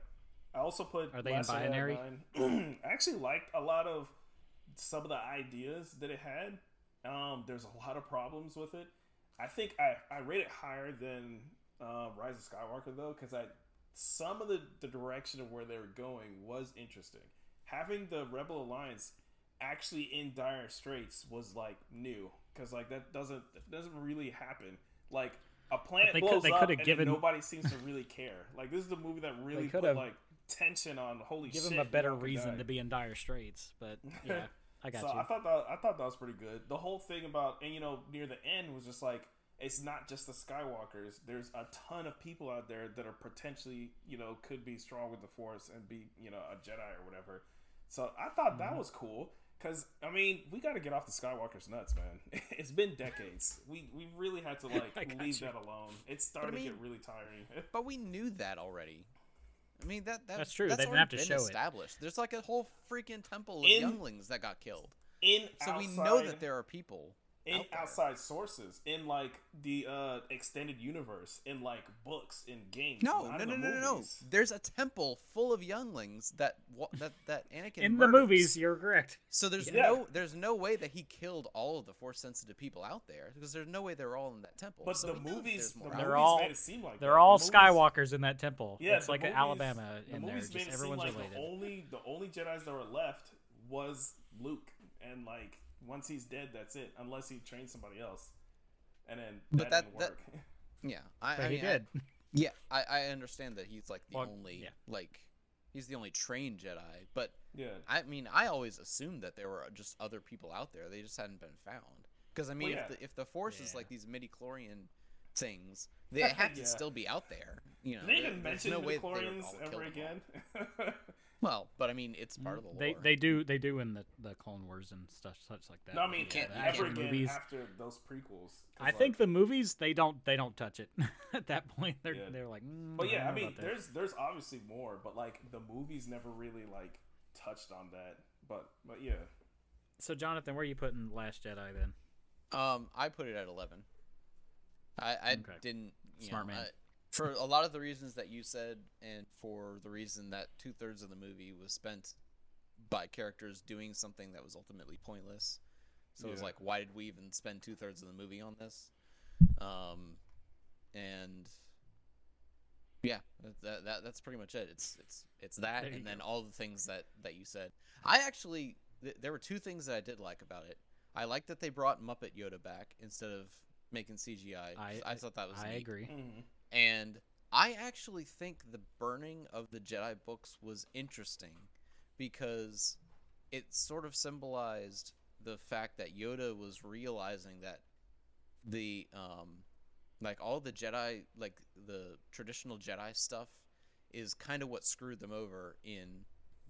I also put. Are they in Last Jedi binary? I actually liked a lot of some of the ideas that it had. Um, there's a lot of problems with it. I think I, I rate it higher than uh, Rise of Skywalker though, because I some of the, the direction of where they were going was interesting. Having the Rebel Alliance actually in dire straits was like new because like that doesn't that doesn't really happen. Like a planet they could- blows they up and given- nobody seems to really care. Like this is the movie that really put could've like tension on. Holy Give shit! him a better reason die. to be in dire straits. But yeah, I got so you. I thought that I thought that was pretty good. The whole thing about and you know near the end was just like it's not just the Skywalkers. There's a ton of people out there that are potentially you know could be strong with the Force and be you know a Jedi or whatever. So I thought Mm-hmm. that was cool because I mean we got to get off the Skywalkers nuts, man. it's been decades. We we really had to like leave you. that alone. It's starting mean- to get really tiring. But we knew that already. I mean that, that That's true. That's They didn't have to been show it. There's like a whole freaking temple of In- younglings that got killed. In So we know that there are people. In out there. outside sources, in like the uh extended universe, in like books, in games. No, not no, in no, the no, no, no. There's a temple full of younglings that wa- that that Anakin In the movies, you're correct. So there's Yeah. no there's no way that he killed all of the force sensitive people out there because there's no way they're all in that temple. But so the we know that movies, the more movies They're all- made it seem like They're that. all The movies- Skywalkers in that temple. Yeah, it's like movies- Alabama the in there. movies made Just it seem everyone's like related. The only the only Jedi's that were left was Luke, and like once he's dead, that's it. Unless he trains somebody else, and then But that, that- didn't that- work. Yeah, I, But I he mean, I- did. yeah, I, I understand that he's like the Well, only yeah. like he's the only trained Jedi. But yeah, I mean, I always assumed that there were just other people out there. They just hadn't been found. Because I mean, yeah. if the if the force is like these midi chlorian things, they have to Yeah. still be out there. You know, they there- even there's mention no the way that they would Chlorians all ever again? All. Well, but I mean, it's part of the lore. They they do they do in the, the Clone Wars and stuff such like that. no, I mean, Yeah, can't- the you action ever again movies. after those prequels. I like- think the movies they don't they don't touch it at that point. They're Yeah. they're like. Mm, But yeah, don't I mean, there's there's obviously more, but like the movies never really like touched on that. But but yeah, So Jonathan, where are you putting Last Jedi then? Um, I put it at eleven. I I Okay. didn't you Smart know, man. I- for a lot of the reasons that you said, and for the reason that two thirds of the movie was spent by characters doing something that was ultimately pointless. So it was like, why did we even spend two thirds of the movie on this? Um, and yeah, that, that, that that's pretty much it. It's it's it's that, There you and then all the things that that you said. I actually th- there were two things that I did like about it. I like that they brought Muppet Yoda back instead of making CGI. I- I thought that was I neat. agree. Mhm. And I actually think the burning of the Jedi books was interesting because it sort of symbolized the fact that Yoda was realizing that the um like all the Jedi like the traditional Jedi stuff is kind of what screwed them over in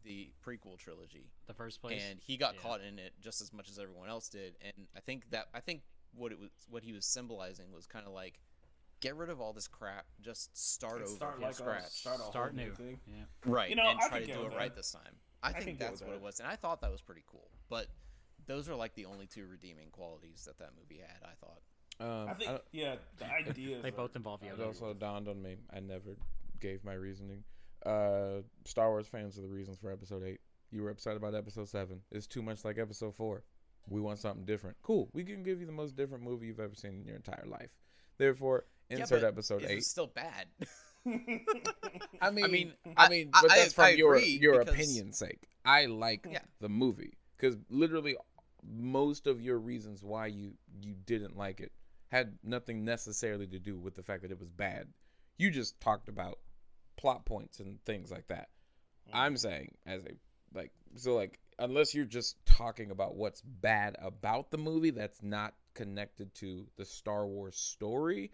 the prequel trilogy The first place. and he got Yeah. caught in it just as much as everyone else did and i think that i think what it was what he was symbolizing was kind of like get rid of all this crap just start And over start from like scratch a start a whole Start new new. thing. Yeah. right You know, and I try to get do with it right that. this time i, I think could that's with what it was and i thought that was pretty cool but those are like the only two redeeming qualities that that movie had i thought Um, I think I- yeah, the ideas. They are- both involve I It Yoda. also dawned on me. I never gave my reasoning. Uh, Star Wars fans are the reasons for Episode Eight. You were upset about Episode Seven. It's too much like Episode Four. We want something different. Cool. We can give you the most different movie you've ever seen in your entire life. Therefore, Yeah, insert but Episode it Eight. was still bad I mean, I mean, I I- mean, but I- that's from I your your because- opinion's sake. I like Yeah. the movie because literally most of your reasons why you you didn't like it had nothing necessarily to do with the fact that it was bad. You just talked about plot points and things like that. I'm mm-hmm. saying as a like so like unless you're just talking about what's bad about the movie that's not connected to the Star Wars story,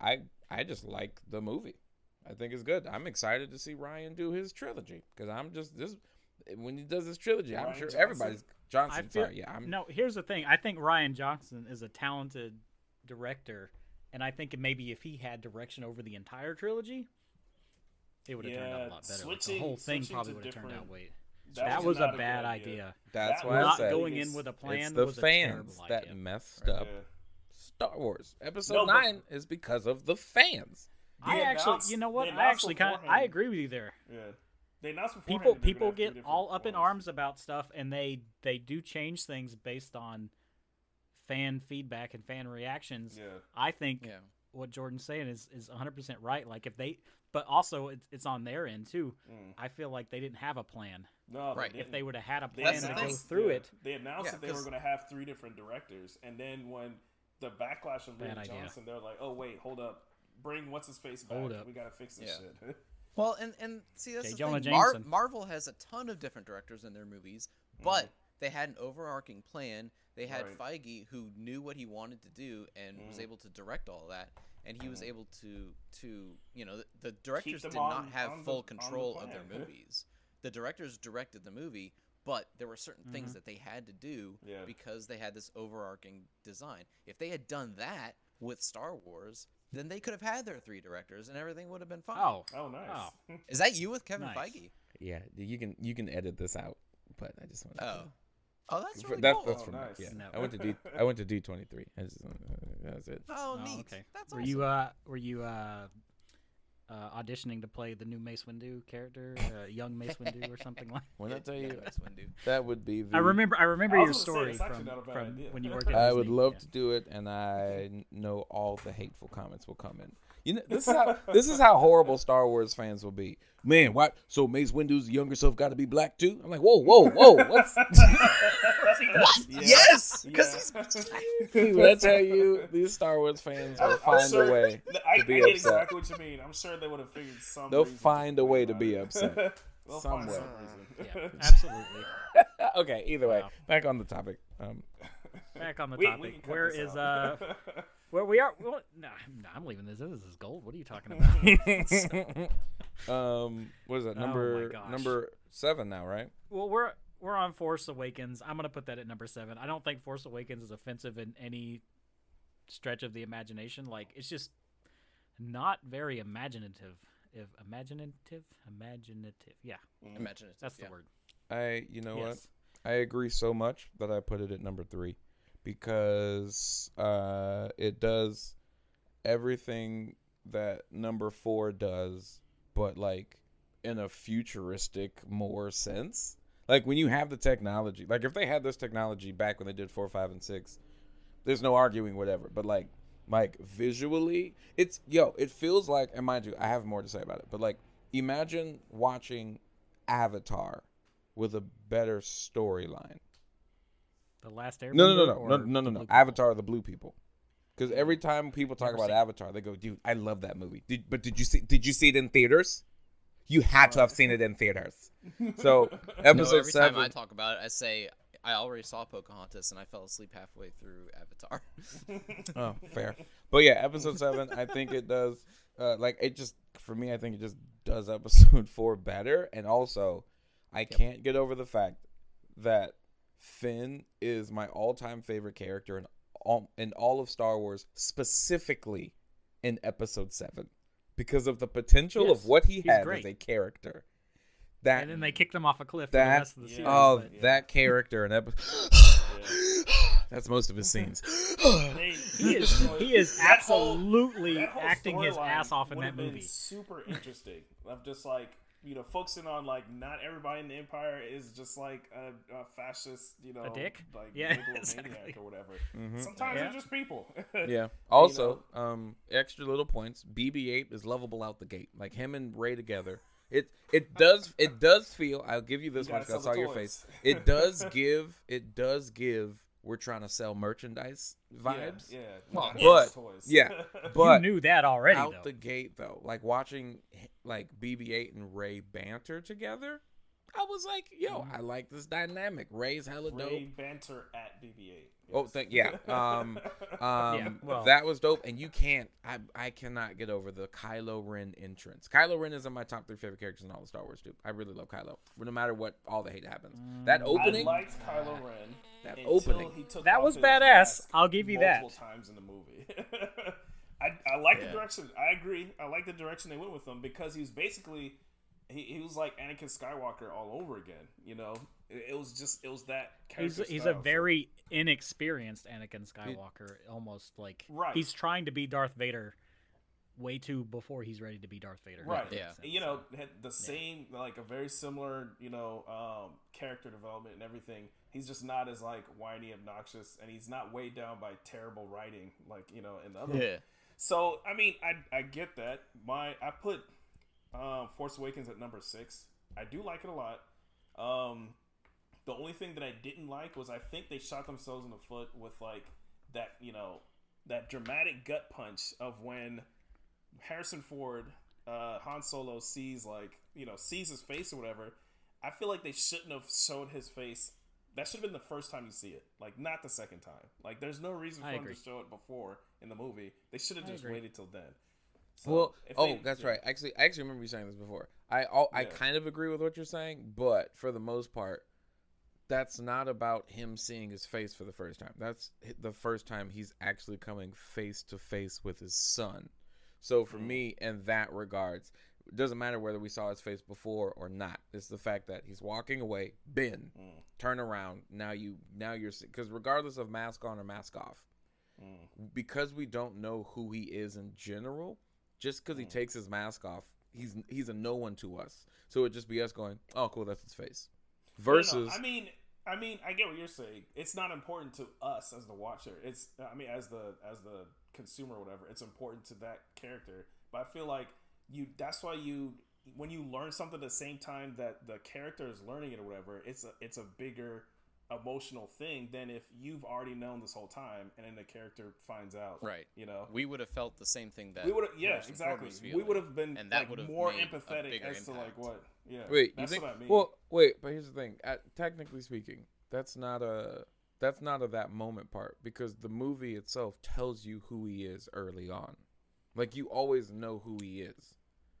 I I just like the movie. I think it's good. I'm excited to see Rian do his trilogy because I'm just this when he does his trilogy. I'm sure Johnson? everybody's Johnson. I feel, sorry, yeah. I'm no. Here's the thing. I think Rian Johnson is a talented director, and I think maybe if he had direction over the entire trilogy, it would have turned out a lot better. Like, the whole thing probably would have turned out way. That That, was was, a a bad good idea. idea. that's That why I Not said going in with a plan it's the was a fans terrible that idea. messed up Yeah. Star Wars. Episode No, nine is because of the fans. I actually, you know what? I actually kind of, I agree with you there. Yeah. They announced beforehand People, that they're gonna people get all up in arms about stuff, and they they do change things based on fan feedback and fan reactions. Yeah. I think yeah what Jordan's saying is is 100% right. Like if they, but also it's, it's on their end too. Mm. I feel like they didn't have a plan. No, Right. They If they didn't. would have had a plan That's to go through yeah, it, They announced Yeah, that they were going to have three different directors, and then when the backlash of Bad Rian idea. Johnson, they're like, "Oh wait, hold up, bring what's his face back. Hold up. We got to fix this Yeah. shit." Well, and and see that's J. the Jonah thing. Mar- Jameson. Marvel has a ton of different directors in their movies, but they had an overarching plan. They had Right. Feige who knew what he wanted to do and was Mhm. able to direct all that, and he was Mhm. able to to you know the, the directors them did on- not have on the- full on the control of their plan. movies. The directors directed the movie, but there were certain Mm-hmm. things that they had to do Yeah. because they had this overarching design. If they had done that with Star Wars, then they could have had their three directors and everything would have been fine. oh, Oh, nice. Is that you with Kevin Nice. Feige? Yeah, you can you can edit this out, but I just want. To. Oh. Oh, that's For- really that- cool. That's Oh, for me. nice. Yeah, No. I went to D. I went to D twenty three. That's it. Oh, Oh, neat. okay. That's were awesome. you uh were you uh, uh auditioning to play the new Mace Windu character, uh, young Mace Windu or something like? When I tell you, Mace Windu. that would be. The, I remember I remember I your was say, story from, not a bad from when you worked at I Disney. would love yeah. to do it, and I know all the hateful comments will come in. You know, this is how this is how horrible Star Wars fans will be. Man, what? So Mace Windu's younger self got to be black too? I'm like, whoa, whoa, whoa! What's? Yeah. Yes, because Yeah. he's when I tell you, these Star Wars fans will find sure- a way. I, I to be get upset. exactly what you mean. I'm sure they would have figured some. They'll find a way to be upset. it. They'll Some way. some reason. Yeah, absolutely. okay, either way, Wow. back on the topic. Um, Back on the We- we topic. can cut Where this is out. uh where we are? Well, no, no, I'm leaving this. This is gold. What are you talking about? um, what is that Oh number? gosh. number seven now, right? well, we're we're on Force Awakens. I'm gonna put that at number seven. I don't think Force Awakens is offensive in any stretch of the imagination. Like it's just not very imaginative. If imaginative, imaginative, yeah, imaginative. that's the yeah. word. I, you know what? I agree so much that I put it at number three because uh, it does everything that number four does, but like in a futuristic more sense. Like when you have the technology, like if they had this technology back when they did four, five, and six, there's no arguing whatever. But like, like visually, it's yo, it feels like, and mind you, I have more to say about it. But like, imagine watching Avatar with a better storyline. The last Airbender. No, no, no, no, no, no, no, no. Avatar, the blue people. Because every time people talk Never about seen. Avatar, they go, "Dude, I love that movie." Did, but did you see? Did you see it in theaters? You had to have seen it in theaters. So No, episode every seven. time I talk about it, I say I already saw Pocahontas and I fell asleep halfway through Avatar. Oh, fair. But yeah, episode seven, I think it does. Uh, like it just for me, I think it just does episode four better, and also, I can't get over the fact that Finn is my all-time favorite character in all in all of Star Wars, specifically in episode seven, because of the potential Yes, of what he he's had great. as a character. That And then they kicked him off a cliff for the that rest of the Yeah. series. oh, but- that character in episode. That's most of his scenes. He is he is that whole- absolutely whole acting his ass off in that movie. Super interesting. I'm just like you know, focusing on like not everybody in the empire is just like a, a fascist, you know, dick? like Yeah, megalomaniac exactly. or whatever. Mhm. Sometimes Yeah. they're just people. Yeah. Also, um, extra little points. BB-8 is lovable out the gate. Like him and Rey together. It it does it does feel. I'll give you this You much. gotta 'cause I saw your face. It does give. It does give. We're trying to sell merchandise vibes. Yeah, yeah. Well, but- toys. yeah, But you knew that already, out though. the gate though, like watching like BB-8 and Rey banter together, I was like, yo, I like this dynamic. Rey's hella dope. Ray banter at BB-8. Oh, thank yeah. Um, um, well- that was dope, and you can't. I I cannot get over the Kylo Ren entrance. Kylo Ren is in my top three favorite characters in all of Star Wars, dude. I really love Kylo. No matter what, all the hate happens. That opening, I liked Kylo Ren. That until opening. He took That off was his badass. mask I'll give you that. multiple times in the movie. I, I like Yeah. the direction. I agree. I like the direction they went with him because he was basically he, he was like Anakin Skywalker all over again. You know, it, it was just it was that He's character. he's style, a very inexperienced Anakin Skywalker, almost like Right. he's trying to be Darth Vader way too before he's ready to be Darth Vader. Right. Yeah. sense. You know, the same like a very similar, you know, um, character development and everything. He's just not as like whiny, obnoxious, and he's not weighed down by terrible writing, like you know, in the other. Yeah. So I mean, I I get that. My I put um, Force Awakens at number six. I do like it a lot. Um, the only thing that I didn't like was I think they shot themselves in the foot with like that you know that dramatic gut punch of when Harrison Ford, uh, Han Solo sees like you know sees his face or whatever. I feel like they shouldn't have showed his face. That should have been the first time you see it, like not the second time. Like there's no reason for I them agree. to show it before in the movie. They should have I just agree. waited till then. So, Well, oh, they- that's yeah. right. Actually, I actually remember you saying this before. I all, I kind of agree with what you're saying, but for the most part, that's not about him seeing his face for the first time. That's the first time he's actually coming face to face with his son. So for Mm. me, in that regards, it doesn't matter whether we saw his face before or not. It's the fact that he's walking away, Ben, Mm. turn around. Now you now you're because regardless of mask on or mask off, Mm. because we don't know who he is in general, just because he Mm. takes his mask off, he's he's a no one to us. So it'd just be us going, "Oh, cool, that's his face." Versus, I mean, I mean, I get what you're saying. It's not important to us as the watcher. It's, I mean, as the as the consumer, or whatever. It's important to that character. But I feel like you. That's why you, when you learn something at the same time that the character is learning it or whatever, it's a it's a bigger emotional thing than if you've already known this whole time and then the character finds out. Right. You know. We would have felt the same thing that We would have, yeah, exactly. was We would have been and that like, would have more empathetic bigger as to like what. Yeah, wait, you think? what I mean. Well, wait, but here's the thing. At, technically speaking, that's not a that's not a that moment part because the movie itself tells you who he is early on. Like you always know who he is.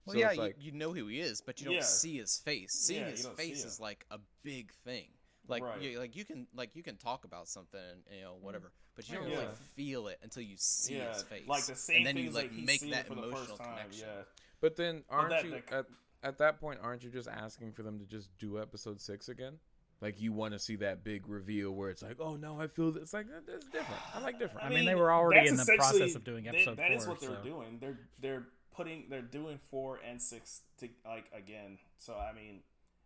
Well, So yeah, it's you, you know who he is, but you don't Yeah. see his face. Seeing Yeah, his don't see face it. is like a big thing. Like Right. you, like you can like you can talk about something, you know, mm-hmm. whatever, but you don't Yeah. really feel it until you see yeah, his face. like the same and then you like like make that emotional time. connection. Yeah, But then aren't that- you that- at at that point aren't you just asking for them to just do episode six again? Like you want to see that big reveal where it's like, oh no, I feel this. It's like that- that's different. I like different. I mean, they were already in the process of doing they- episode That is four, what they're so- doing. They're they're putting they're doing four and six to like again. So I mean,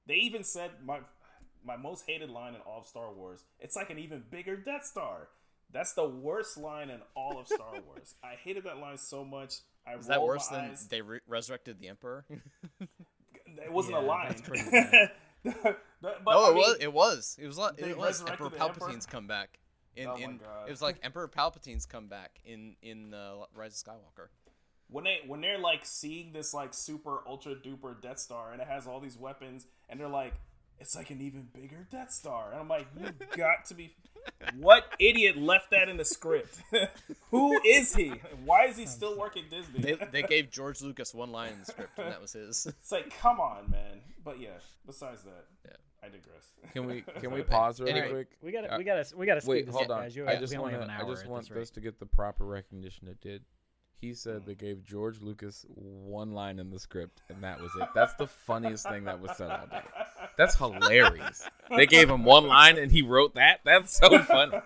they even said my my most hated line in all of Star Wars. It's like an even bigger Death Star. That's the worst line in all of Star Wars. I hated that line so much. I Is that worse than eyes. they re- resurrected the Emperor? It wasn't Yeah, a line. that's pretty bad. but, no, I it was. It was. It was. like- they It was Emperor the Emperor? Palpatine's comeback. In, Oh my in God. it was like Emperor Palpatine's comeback in in uh, Rise of Skywalker. when they when they're like seeing this like super ultra duper Death Star and it has all these weapons and they're like it's like an even bigger Death Star and I'm like you've got to be what idiot left that in the script who is he why is he still working Disney They, they gave George Lucas one line in the script, and that was his. it's like come on man but yeah besides that Yeah. I digress Can we can we pause really Anyway, quick? We gotta, Uh, we gotta, we gotta speed Wait, this hold on. guys. You, I just want have an I just want this rate. this to get the proper recognition it did. He said they gave George Lucas one line in the script, and that was it. That's the funniest thing that was said all day. That's hilarious. They gave him one line, and he wrote that. That's so funny.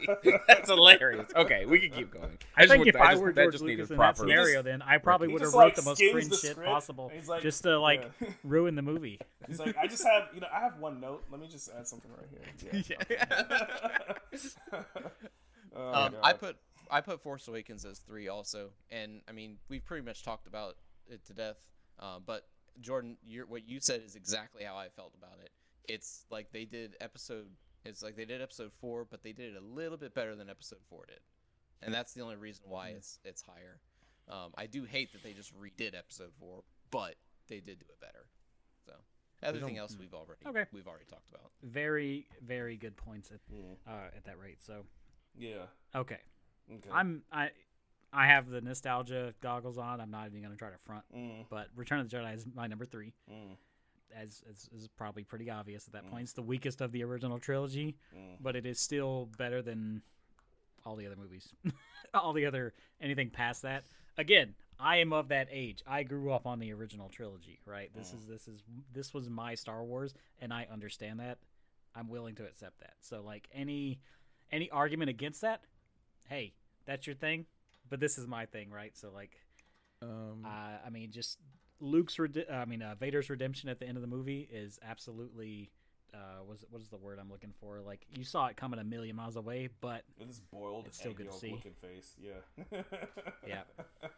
That's hilarious. Okay, we can keep going. I, just think want- if I, just- were that George just Lucas needed in that proper- scenario, then I probably would have wrote like, the most skims cringe the shit possible, like, just to like yeah. ruin the movie. he's like I just have you know I have one note let me just add something right here yeah. Oh, Um, I put I put Force Awakens as three also, and I mean we've pretty much talked about it to death. Uh, but Jordan, you what you said is exactly how I felt about it. It's like they did episode. It's like they did episode four, but they did it a little bit better than episode four did, and that's the only reason why it's it's higher. Um, I do hate that they just redid episode four, but they did do it better. So everything don't- else we've already Okay. we've already talked about. Very, very good points at Mm, uh, at that rate. So yeah okay, okay I'm I I have the nostalgia goggles on. I'm not even gonna try to front, Mm, but Return of the Jedi is my number three. mm, As, as is probably pretty obvious at that Mm. point. It's the weakest of the original trilogy, mm. but it is still better than all the other movies. all the other anything past that. Again, I am of that age. I grew up on the original trilogy, right? This Mm. is this is this was my Star Wars and I understand that. I'm willing to accept that. So like any any argument against that, hey, that's your thing, but this is my thing, right? So like Um, uh, I mean, just Luke's, rede- I mean, uh, Vader's redemption at the end of the movie is absolutely, uh, was what is the word I'm looking for? Like you saw it coming a million miles away, but With this boiled, It's still egg good to see. looking face. Yeah. Yeah.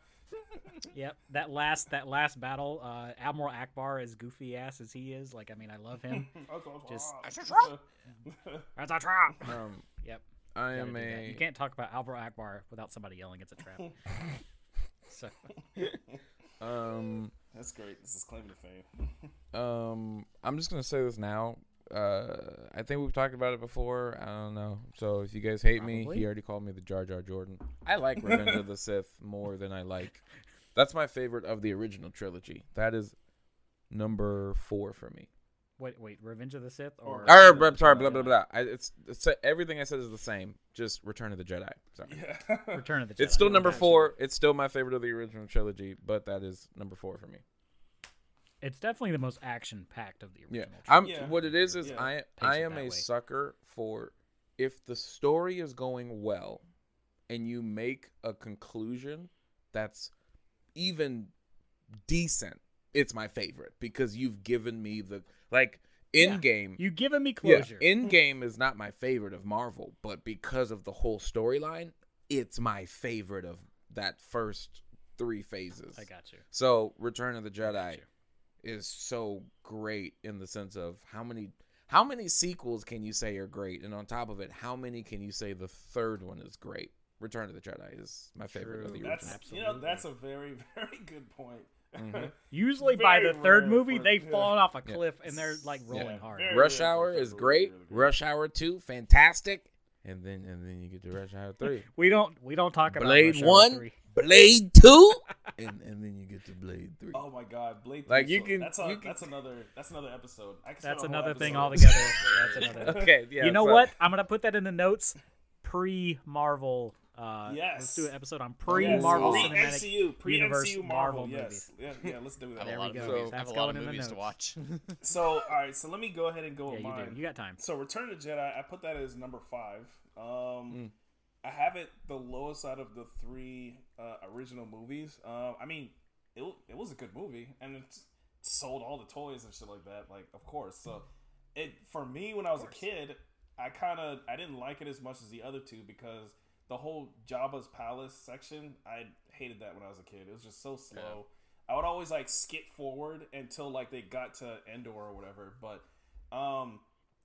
yep, that last that last battle, uh, Admiral Ackbar, as goofy ass as he is, like I mean, I love him. Just- That's a trap. um, Yep. I gotta am do that. a You can't talk about Admiral Ackbar without somebody yelling it's a trap. so um That's great. This is claiming to fame. Um, I'm just gonna say this now. Uh, I think we've talked about it before. I don't know. So if you guys hate me, he already called me the Jar Jar Jordan. I like Revenge of the Sith more than I like. That's my favorite of the original trilogy. That is number four for me. Wait, wait, Revenge of the Sith or Or- Or, blah, sorry, blah blah blah. I, it's, it's everything I said is the same. Just Return of the Jedi. Sorry. Yeah. Return of the Jedi? It's still number four. It's still my favorite of the original trilogy, but that is number four for me. It's definitely the most action packed of the Yeah, original. I'm. Yeah. What it is is Yeah. I I am a way. sucker for if the story is going well, and you make a conclusion that's even decent. It's my favorite because you've given me the like in Yeah. game. You giving me Yeah, closure. in game is not my favorite of Marvel, but because of the whole storyline, it's my favorite of that first three phases. I got you. So Return of the Jedi is so great in the sense of how many how many sequels can you say are great, and on top of it, how many can you say the third one is great? Return of the Jedi is my favorite of the original. That's you know that's a very very good point. Mhm. Usually by Very the third rare movie, for- they've yeah. fallen off a Yeah. cliff and they're like rolling Yeah, hard. very- Rush rare Hour is third great. really. Rush Hour two, fantastic, and then and then you get to Rush Hour three. We don't we don't talk about Blade Rush Hour one, 3. Blade two, and and then you get to Blade three. Oh my god, Blade! Like, three, you so can- That's, a, you can- that's another that's another episode. I can spend That's a whole another thing episode- altogether. That's another. Okay, yeah. you know so- what? I'm gonna put that in the notes. Pre Marvel. Uh, Let's do an episode on pre Marvel awesome. Cinematic. MCU, pre Universe MCU Marvel Marvel. Yes, yeah, yeah. Let's do I that. There we go. movies. I have That's a lot going of in the movies to watch. So, all right. So let me go ahead and go Yeah, with you mine. do. You got time. So Return of the Jedi, I put that as number five. Um, Mm. I have it the lowest out of the three uh, original movies. Um, I mean, it it was a good movie, and it sold all the toys and shit like that. Like, of course. So, it for me when I was a kid, I kind of I didn't like it as much as the other two because the whole Jabba's palace section, I hated that when I was a kid. It was just so slow. I would always like skip forward until like they got to Endor or whatever. But um,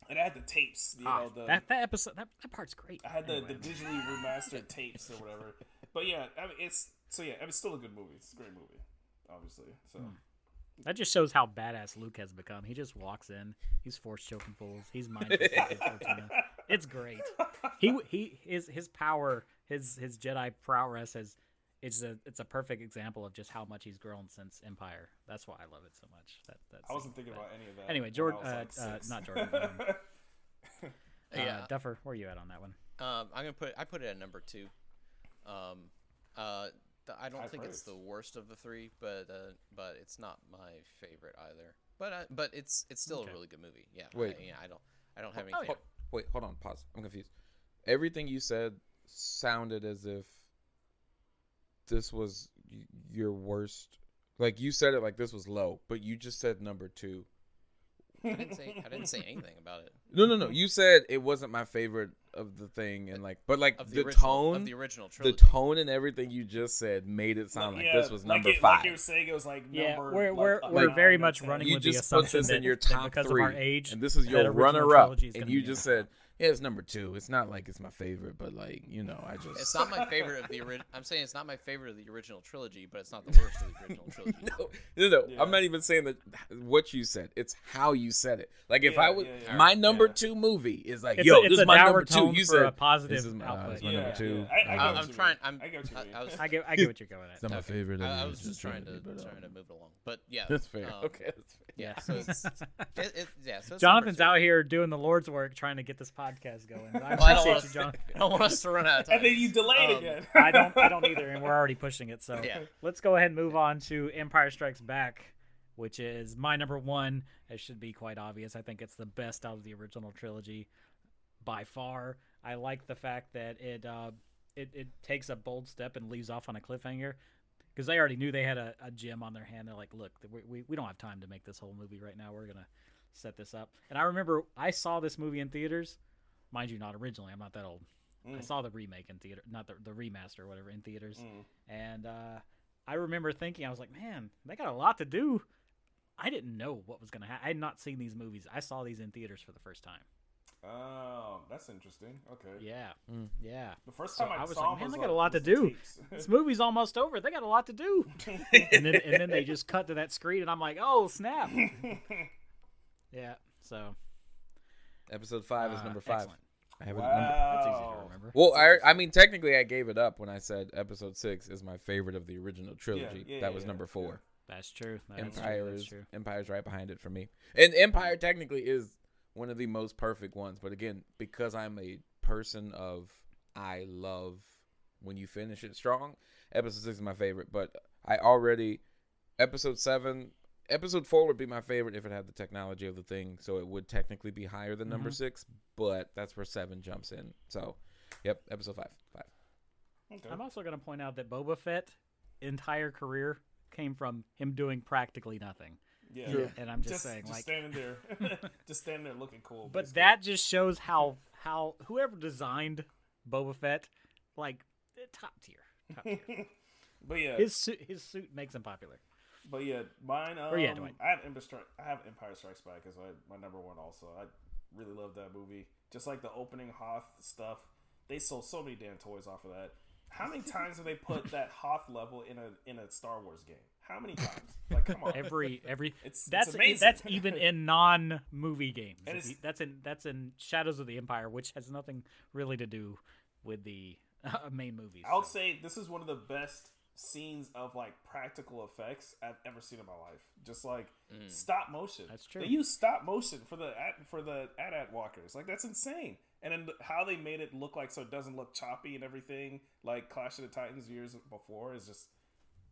and I had the tapes, you Ah, know, the that that episode that, that part's great. I had the, Anyway. the digitally remastered tapes or whatever. But yeah, I mean, it's so yeah, I mean, it's still a good movie. It's a great movie, obviously. So Hmm. That just shows how badass Luke has become. He just walks in, he's force choking fools, he's mind. It's great. He he his his power, his his Jedi prowess has it's a it's a perfect example of just how much he's grown since Empire. That's why I love it so much. That that's I wasn't thinking about any of that. Anyway, when Jordan- I uh, like, uh, not Jordan, um, uh, yeah. Duffer, where are you at on that one? Um, I'm gonna put I put it at number two. Um, uh, th- I don't High think it's the worst of the three, but uh, but it's not my favorite either. But uh, but it's it's still Okay. a really good movie. Yeah. Wait. I, yeah, I don't I don't have Oh, anything. Wait, hold on, pause. I'm confused. Everything you said sounded as if this was y- your worst. Like you said it like this was low, but you just said number two. I didn't say I didn't say anything about it. No, no, no. You said it wasn't my favorite of the thing, and like, but like Of the, the, original tone, of the original trilogy. the tone, and everything you just said made it sound like Yeah, this was number like it, five. Like you were saying, it was like Yeah, number. we're like, we're, a we're very much running you with the just put this that, in your that top because three, of our age, and this is your runner-up, and you just said, "Yeah, it's number two. It's not like it's my favorite, but like you know, I just It's not my favorite of the original. I'm saying it's not my favorite of the original trilogy, but it's not the worst of the original trilogy. no, no, no. Yeah. I'm not even saying that what you said. It's how you said it. Like if Yeah, I would, yeah, yeah. my number Yeah. two movie is like, It's yo, a, this it's is my number two. tone You said a positive this is my, uh, this is my Yeah, number two. yeah. I- I get I, what I'm trying. I'm. I get what you I, I was, I get, I get what you're going at. It's not my favorite. of I, the I was just trying to trying to move it along, but yeah, That's fair. um, okay, that's fair. Yeah, so it's, it, it, yeah. So it's Jonathan's out here doing the Lord's work, trying to get this podcast going. I Well, I don't appreciate want you, us- I don't want us to run out of time. And then you delayed Um, again. I don't I don't either, and we're already pushing it. So Yeah. let's go ahead and move on to Empire Strikes Back, which is my number one. It should be quite obvious. I think it's the best out of the original trilogy by far. I like the fact that it uh, it, it takes a bold step and leaves off on a cliffhanger. Because they already knew they had a, a gem on their hand. They're like, look, we, we, we don't have time to make this whole movie right now. We're going to set this up. And I remember I saw this movie in theaters. Mind you, not originally. I'm not that old. I Mm. saw the remake in theater, not the, the remaster or whatever in theaters. Mm. And uh, I remember thinking, I was like, man, they got a lot to do. I didn't know what was going to happen. I had not seen these movies. I saw these in theaters for the first time. Oh, that's interesting. Okay. Yeah. Mm. Yeah. The first So time I, I was saw like, man, was they got a lot to do. This movie's almost over. They got a lot to do. and then and then they just cut to that screen, and I'm like, oh, snap. yeah. So. Episode five is uh, number five. excellent. I have it at number. That's easy to Wow. remember. Well, I I mean technically I gave it up when I said episode six is my favorite of the original trilogy. yeah, that yeah, was yeah, number yeah. four. That's true. That is true. Empire That's is true. Empire's right behind it for me. And Empire technically is one of the most perfect ones, but again, because I'm a person of I love when you finish it strong, episode six is my favorite. But I already episode seven, episode four would be my favorite if it had the technology of the thing, so it would technically be higher than number mm-hmm. six. But that's where seven jumps in. So, yep, episode five, five. Okay. I'm also going to point out that Boba Fett entire career came from him doing practically nothing. Yeah. True. And I'm just, Just, saying, just like, standing there, just standing there looking cool. but basically. that just shows how how whoever designed Boba Fett, like eh, top tier, top tier. but yeah, his suit his suit makes him popular. But yeah, mine. Um, Or yeah, Dwight. I have Empire Strike. I have Empire Strikes Back as my, my number one. Also, I really love that movie. Just like the opening Hoth stuff, they sold so many damn toys off of that. How many times have they put that Hoth level in a in a Star Wars game? How many times? Like, come on. Every every It's- it's that's amazing. that's even in non movie games. It's- that's in that's in Shadows of the Empire, which has nothing really to do with the uh, main movies. I'll so. say this is one of the best scenes of like practical effects I've ever seen in my life. Just like stop motion. That's true. They use stop motion for the at, for the AT-AT walkers. Like that's insane. And then how they made it look like so it doesn't look choppy and everything like Clash of the Titans years before is just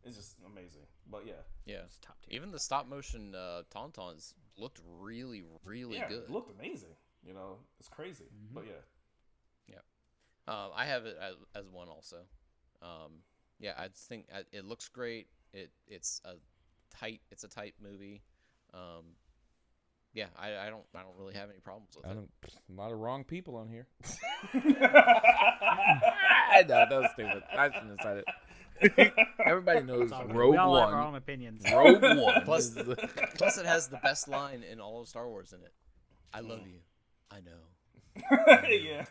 is just amazing. But yeah, Yeah. top tier. Even the stop motion uh, tauntauns looked really, really yeah, good. it looked amazing. You know, it's crazy. Mm-hmm. But yeah, yeah. Um, I have it as, as one also. Um, yeah, I just think it looks great. It it's a tight it's a tight movie. Um, yeah, I, I don't I don't really have any problems with I it. don't. A lot of wrong people on here. I know that was stupid. I shouldn't have said it. Everybody knows It's all. Rogue we all have our own opinions. Rogue One. Plus- the- Plus, it has the best line in all of Star Wars in it. I love you. I know. yeah.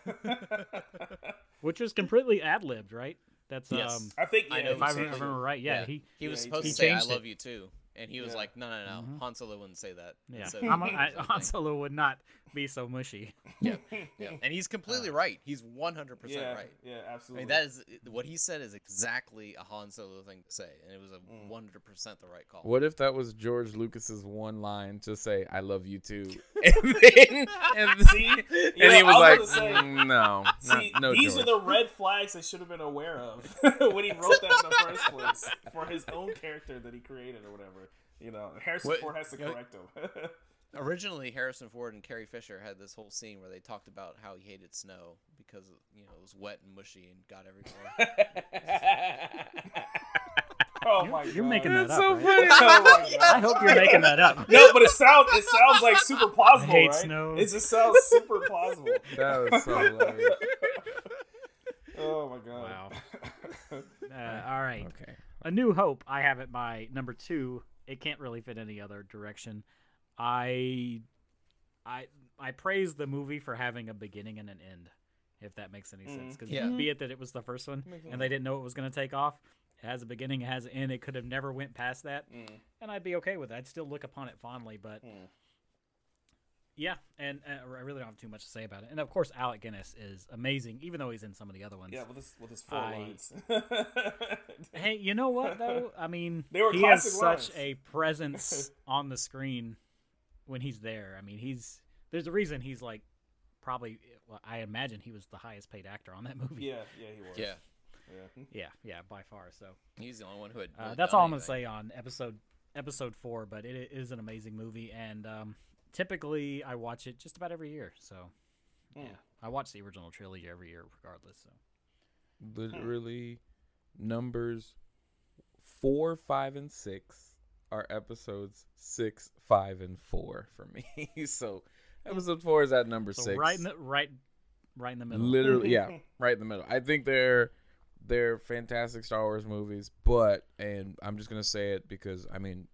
which was completely ad libbed, right? That's Yes. um, I think yeah, I know if I remember changing right, yeah, he He was Yeah, supposed he to say "I love it. you too," and he was Yeah. like, "No, no, no. Han Solo wouldn't say that." yeah. So I'm, he I, changed the Han. Solo would not be so mushy. Yeah, yeah, and he's completely right. He's one hundred percent yeah, right. yeah, I absolutely. mean, that is what he said is exactly a Han Solo thing to say, and it was a Mm. one hundred percent the right call. What if that was George Lucas's one line to say "I love you too," and then and, See, and Yeah, he was I like, say, "Mm, "No, see, not, no, these George." are the red flags they should have been aware of when he wrote that in the first place for his own character that he created or whatever. You know, Harrison What- Ford has to you know- correct him. Originally, Harrison Ford and Carrie Fisher had this whole scene where they talked about how he hated snow because you know it was wet and mushy and got everywhere. oh my god, You're making that That's up. so right? funny. Oh my. I hope you're making that up. No, but it sounds it sounds like super plausible, I hate right? snow. It just sounds super plausible. That was so hilarious. Oh my god. Wow. Uh, all right. Okay. A New Hope. I have it by number two. It can't really fit any other direction. I, I, I praise the movie for having a beginning and an end, if that makes any sense. Mm-hmm. Because Yeah. be it that it was the first one and they didn't know it was going to take off, it has a beginning, it has an end. It could have never went past that, mm. and I'd be okay with it. I'd still look upon it fondly, but. Mm. Yeah, and uh, I really don't have too much to say about it. And of course, Alec Guinness is amazing, even though he's in some of the other ones. Yeah, with his with his four I- lines. Hey, you know what though? I mean, They were he has classic such a presence on the screen when he's there. I mean, he's there's a reason he's like probably. Well, I imagine he was the highest paid actor on that movie. yeah, yeah, he was. yeah, yeah. yeah, yeah, by far. So he's the only one who had. uh, that's done all I'm gonna say on episode episode four. But it, it is an amazing movie, and um, typically I watch it just about every year. So Hmm. yeah, I watch the original trilogy every year, regardless. So Literally, numbers four, five, and six are episodes six, five, and four for me. so episode four is at number so six. right in the right right in the middle. Literally, yeah, right in the middle. I think they're they're fantastic Star Wars movies, but and I'm just gonna say it because I mean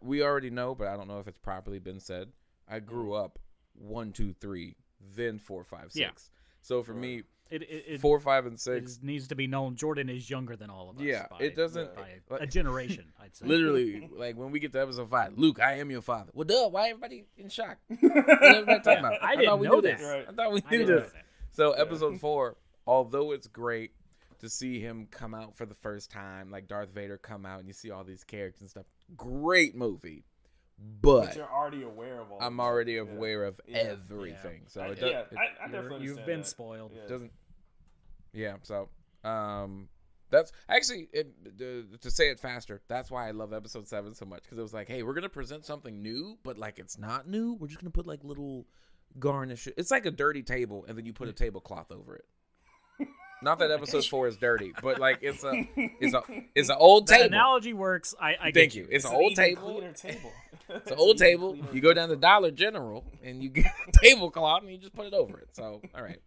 we already know, but I don't know if it's properly been said. I grew up one, two, three, then four, five, six. Yeah. So for me, It, it, it, four, five, and it six, needs to be known Jordan is younger than all of us. Yeah, by, it doesn't- by like- a generation. I'd say. literally, like when we get to episode five, Luke, I am your father. Well, duh, why everybody in shock? What everybody talking about? I thought didn't we know knew this. Right. I thought we knew this. that. So episode four, although it's great to see him come out for the first time, like Darth Vader come out and you see all these characters and stuff. Great movie, But but you're already aware of all. I'm of that. already Yeah. aware of Yeah. everything. So I, it, does, yeah, it I, I You're- definitely you've been that. spoiled. Yeah. doesn't. Yeah. So um, That's actually it, to say it faster. That's why I love episode seven so much because it was like, hey, we're gonna present something new, but like it's not new. We're just gonna put like little garnish. It's like a dirty table, and then you put a tablecloth over it. Not that episode four is dirty, but like it's a it's a it's an old That table. analogy works. I, I Thank get you. It's, It's an old table. table. It's an old table. You go down to Dollar General and you get a tablecloth and you just put it over it. So all right,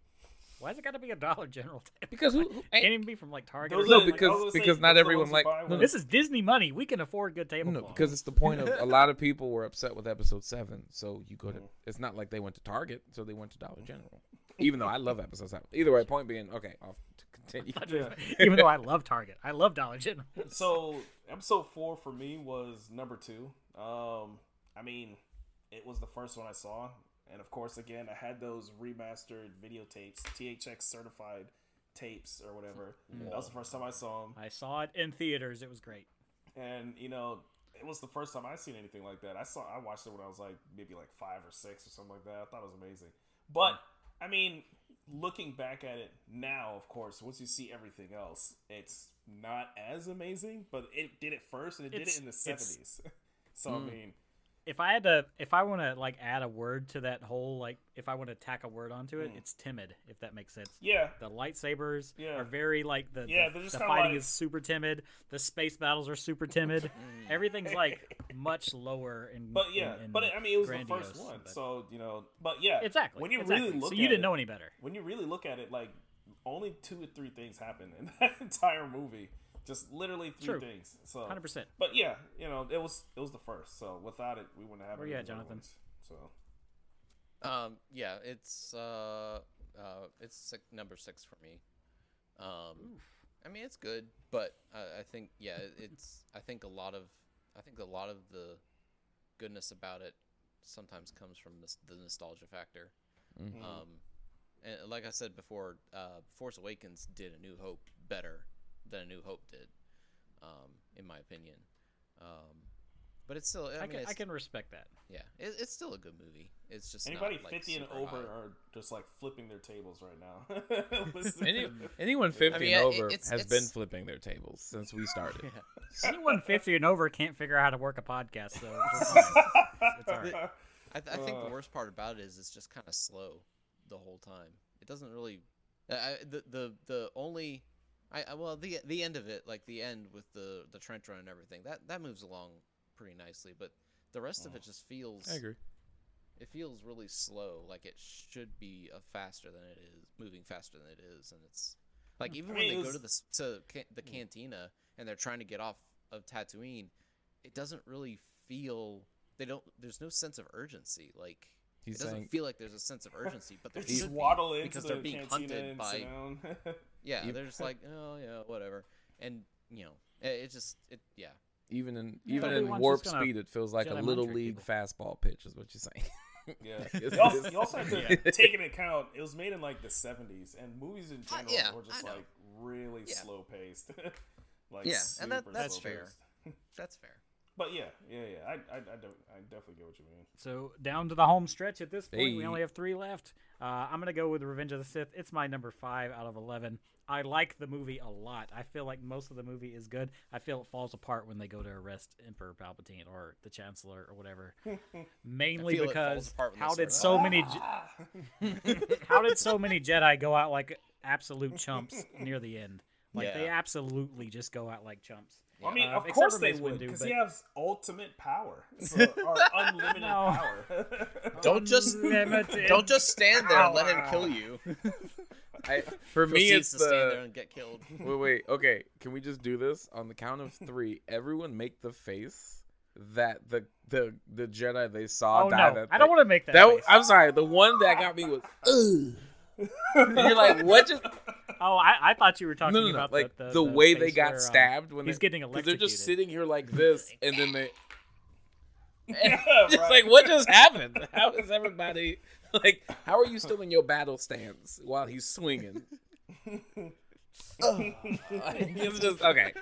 Why's it got to be a Dollar General table? because who? who Can't even be from like Target. Those no, are- something. like, because I was gonna say, because not those are the everyone like buy no, This is Disney money. We can afford good table. No, tablecloth. because it's the point of a lot of people were upset with episode seven. So you go to. It's not like they went to Target, so they went to Dollar General. Even though I love episode seven. Either way, point being, okay, I'll continue. even though I love Target, I love Dollar General. so episode four for me was number two. Um, I mean, it was the first one I saw, and of course, again, I had those remastered videotapes, THX certified tapes or whatever. That was the first time I saw them, I saw it in theaters. It was great. and you know, it was the first time I seen anything like that. I saw, I watched it when I was like maybe like five or six or something like that. I thought it was amazing, but mm. I mean. Looking back at it now, of course, once you see everything else, it's not as amazing. But it did it first, and it did it in the seventies. so I mm. mean, If I had to, if I want to like add a word to that whole like, if I want to tack a word onto Hmm. it, it's timid. If that makes sense. yeah, The lightsabers Yeah. are very like the Yeah, the, the fighting like- is super timid. The space battles are super timid. Everything's like much lower in. but yeah, in- in but I mean, it was the first one, but- so you know. But yeah, exactly. When you exactly. really look so you didn't it, know any better. when you really look at it, like only two or three things happen in that entire movie. Just literally three True. things. So, Hundred percent. but yeah, you know, it was it was the first. So without it, we wouldn't have. Where any you at, Jonathan? ones. So Um, yeah, it's uh, uh, it's six, number six for me. Um, I mean, it's good, but I, I think yeah, it's I think a lot of I think a lot of the goodness about it sometimes comes from this, the nostalgia factor. Mhm. Um, and like I said before, uh, Force Awakens did A New Hope better than A New Hope did, um, in my opinion. Um, but it's still I, I, mean, can I can respect that. yeah, it, it's still a good movie. It's just not, anybody like, fifty and over high. are just like flipping their tables right now. Any, anyone 50 mean, and it- over it's- has it's- been flipping their tables since we started. Anyone fifty and over can't figure out how to work a podcast, so it's. It's all right. I, th- I think Uh. the worst part about it is it's just kind of slow the whole time. It doesn't really. I, I- the the the only. I, I well the the end of it like the end with the the trench run and everything that that moves along pretty nicely but the rest of it mm. just feels I agree. it feels really slow like it should be a faster than it is moving faster than it is and it's like hmm. even I when they it go to the to ca- the hmm. cantina and they're trying to get off of Tatooine it doesn't really feel they don't there's no sense of urgency like He's it doesn't saying feel like there's a sense of urgency but They there just should be, waddle into because the they're being hunted and by sit yeah they're just like oh yeah whatever and you know it, it just it yeah even in Yeah, even in warp speed, it feels like a Jedi mind little league people. fastball pitch, is what you're saying. Yeah. It's- you, also, it's- you also have to take into account it was made in like the 70s, and movies in Uh, general yeah, were just like really Yeah. slow paced. like Yeah, and that- that's slow-paced. that's fair But yeah, yeah, yeah. I, I, I, don't, I definitely get what you mean. So down to the home stretch at this point. We only have three left. Uh, I'm gonna go with Revenge of the Sith. It's my number five out of eleven. I like the movie a lot. I feel like most of the movie is good. I feel it falls apart when they go to arrest Emperor Palpatine or the Chancellor or whatever. Mainly feel it falls because apart when they how did so many Je- how did so many Jedi go out like absolute chumps near the end? Like they absolutely just go out like chumps. I mean, Uh, of except course they would, because but- he has ultimate power, so, or unlimited No. power. don't just Unlimited don't just stand there and let him kill you I, for me, it's to stand there the and get killed wait, wait. Okay, can we just do this on the count of three? Everyone make the face that the the the Jedi they saw Oh die. no, That I don't want to make that. That face. I'm sorry. The one that got me was. Ugh. You're like, what just? Oh, I, I thought you were talking No, no, no. about Like the, the, the, way they got where, um, stabbed when he's they, getting Because they're just sitting here like this, and then they. Yeah, It's right. like, what just happened? How is everybody like? How are you still in your battle stance while he's swinging? it's just okay.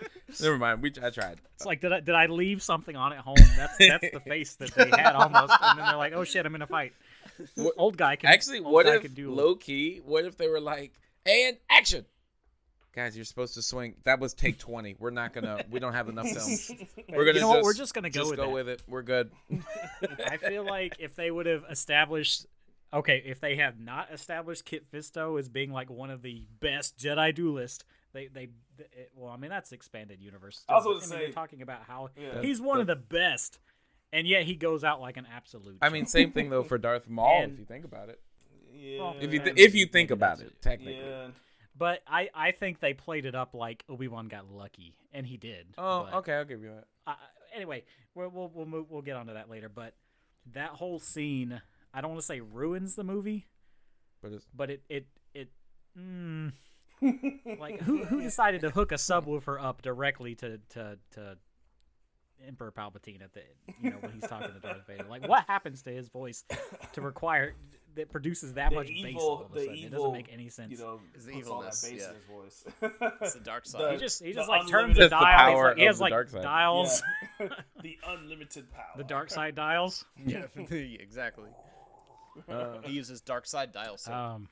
Never mind. We I tried. It's like did I did I leave something on at home? That's that's the face that they had almost, and then they're like, oh shit, I'm in a fight. Old guy can Actually, what if can do low key? What if they were like, and action? guys, you're supposed to swing. That was take twenty. We're not gonna. We don't have enough film. We're gonna You know what? just, We're just gonna go just with go that. with it. We're good. I feel like if they would have established, okay, if they have not established Kit Fisto as being like one of the best Jedi duelists, they they it, well, I mean that's expanded universe. I was still, gonna say- talking about how Yeah. he's one of the best, and yet he goes out like an absolute. I mean, same thing though for Darth Maul. And- if you think about it. Yeah. If you Yeah, th- if you think about it, it. technically. yeah. but I I think they played it up like Obi Wan got lucky, and he did. Oh, but- okay. I'll give you that. uh, anyway, we'll we'll we'll, move, we'll get onto that later. But that whole scene, I don't want to say ruins the movie, But it's but it it it. Mm, like who who decided to hook a subwoofer up directly to to to Emperor Palpatine at the you know when he's talking to Darth Vader? Like what happens to his voice to require that produces that The much bass all evil, of a the sudden? it doesn't make any sense. You know, It's the puts all that evilness, bass in yeah. his voice. It's the dark side. The- he just he just like turns unlimited- the Just the dial. He's power like- he has like dark dials, Yeah. the unlimited power. the dark side dials. yeah, exactly. uh, He uses dark side dial. So Um.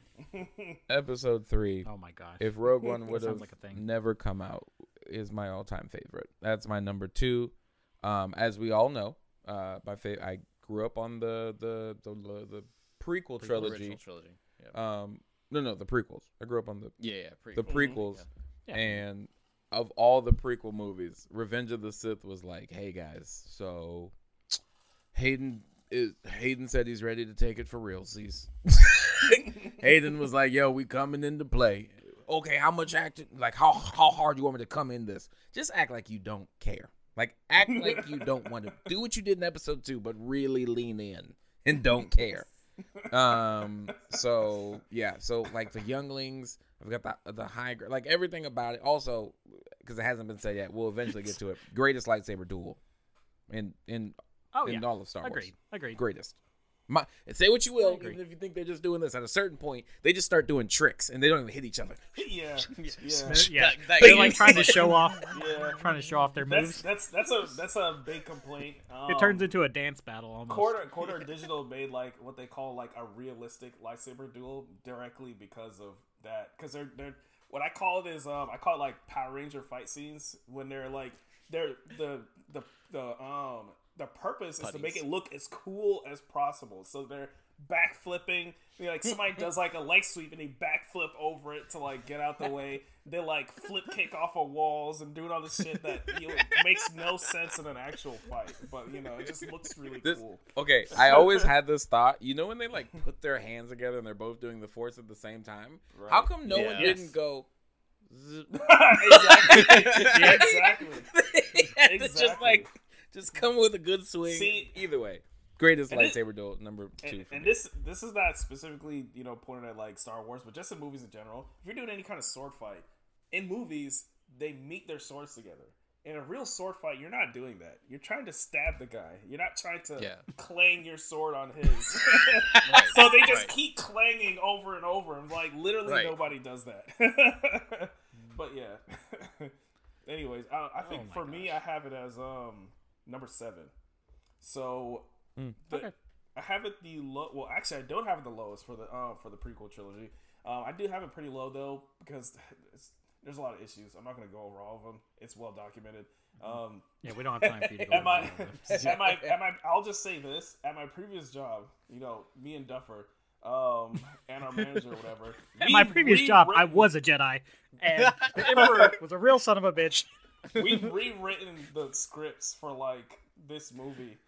episode three. Oh my gosh. If Rogue One would have like never come out, is my all-time favorite. That's my number two. Um, as we all know, uh, my fa- I grew up on the the the, the, the prequel trilogy. Trilogy. Yeah. Um, no, no, the prequels. I grew up on the yeah, yeah. Pre- the prequels, Yeah. and of all the prequel movies, Revenge of the Sith was like, hey guys, so Hayden is Hayden said he's ready to take it for realsies. Hayden was like, yo, we coming into play. Okay, how much acting? Like, how how hard you want me to come in this? Just act like you don't care. Like, act like you don't want to do what you did in episode two, but really lean in and don't care. Um. So yeah. So like the younglings, I've got the the high like everything about it. Also, because it hasn't been said yet, we'll eventually get to it. Greatest lightsaber duel, in in oh in yeah. all of Star Wars. Agreed. Agreed. Greatest. My, and say what you will, even if you think they're just doing this. At a certain point, they just start doing tricks, and they don't even hit each other. yeah, yeah, Yeah. That- that- They're like trying to show off, yeah. trying to show off their That's moves. that's that's a that's a big complaint. Um, It turns into a dance battle almost. Corridor Corridor Digital made like what they call like a realistic lightsaber duel directly because of that. Because they're they're what I call it is um I call it like Power Ranger fight scenes when they're like they're the the the um the purpose is to make it look as cool as possible. So they're backflipping. You know, like somebody does like a leg sweep and they backflip over it to like get out the way. They like flip kick off of walls and doing all this shit that you know, makes no sense in an actual fight. But you know, it just looks really This, cool. okay, I always had this thought. You know when they like put their hands together and they're both doing the force at the same time? How come no one Yeah. didn't go? exactly. Yeah, exactly. They had just like just come with a good swing. See- Either way, greatest And it- lightsaber duel number two. And, and this this is not specifically you know pointed at like Star Wars, but just in movies in general. If you're doing any kind of sword fight in movies, they meet their swords together. In a real sword fight, you're not doing that. You're trying to stab the guy. You're not trying to Yeah. clang your sword on his. so they just right. keep clanging over and over, and like literally Right. nobody does that. but yeah. Anyways, I, I think Oh my for me, I have it as um number seven. So Mm. the, Okay. I have it the low. Well, actually, I don't have it the lowest for the uh, for the prequel trilogy. Um, I do have it pretty low though because it's, there's a lot of issues. I'm not gonna go over all of them. It's well documented. Um, Yeah, we don't have time for you to go. at over my, at my, at my, I'll just say this: at my previous job, you know, me and Duffer, um, and our manager, or whatever. At my previous job, I was a Jedi, and the Emperor was a real son of a bitch. We've rewritten the scripts for like this movie,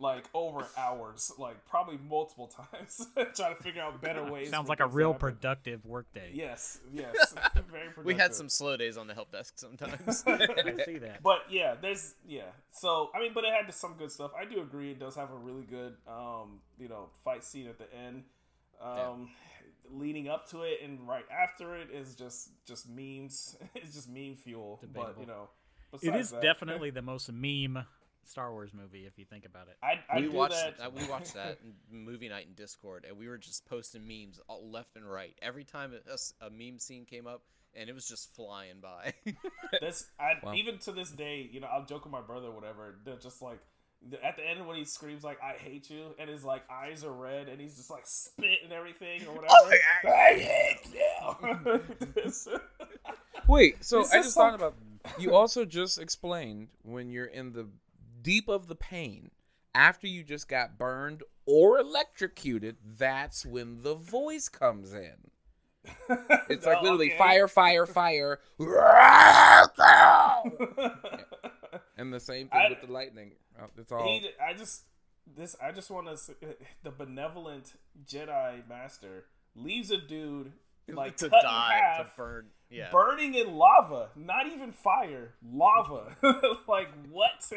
like over hours, like probably multiple times, trying to figure out better ways. Sounds like a real happen. productive workday. Yes, yes, very productive. we had some slow days on the help desk sometimes. I see that. But yeah, there's yeah. So I mean, but it had some good stuff. I do agree. It does have a really good, um, you know, fight scene at the end. Um, leading up to it and right after it is just just memes. it's just meme fuel. But you know, It besides is that, definitely the most meme Star Wars movie if you think about it. I, I we watched that. we watched that movie night in Discord, and we were just posting memes all left and right. Every time a meme scene came up, and it was just flying by. This I Wow. even to this day, you know, I'll joke with my brother, or whatever. They're just like the- at the end when he screams like "I hate you" and his like eyes are red and he's just like spit and everything or whatever. Oh, I hate you. This- Wait, so I just just thought about. You also just explained when you're in the deep of the pain, after you just got burned or electrocuted, that's when the voice comes in. It's like literally okay. fire, fire, fire, and the same thing I- with the lightning. Uh, It's all. He, I just this. I just want to. The benevolent Jedi Master leaves a dude like to cut die in half, to burn. Yeah. burning in lava, not even fire, lava. like what?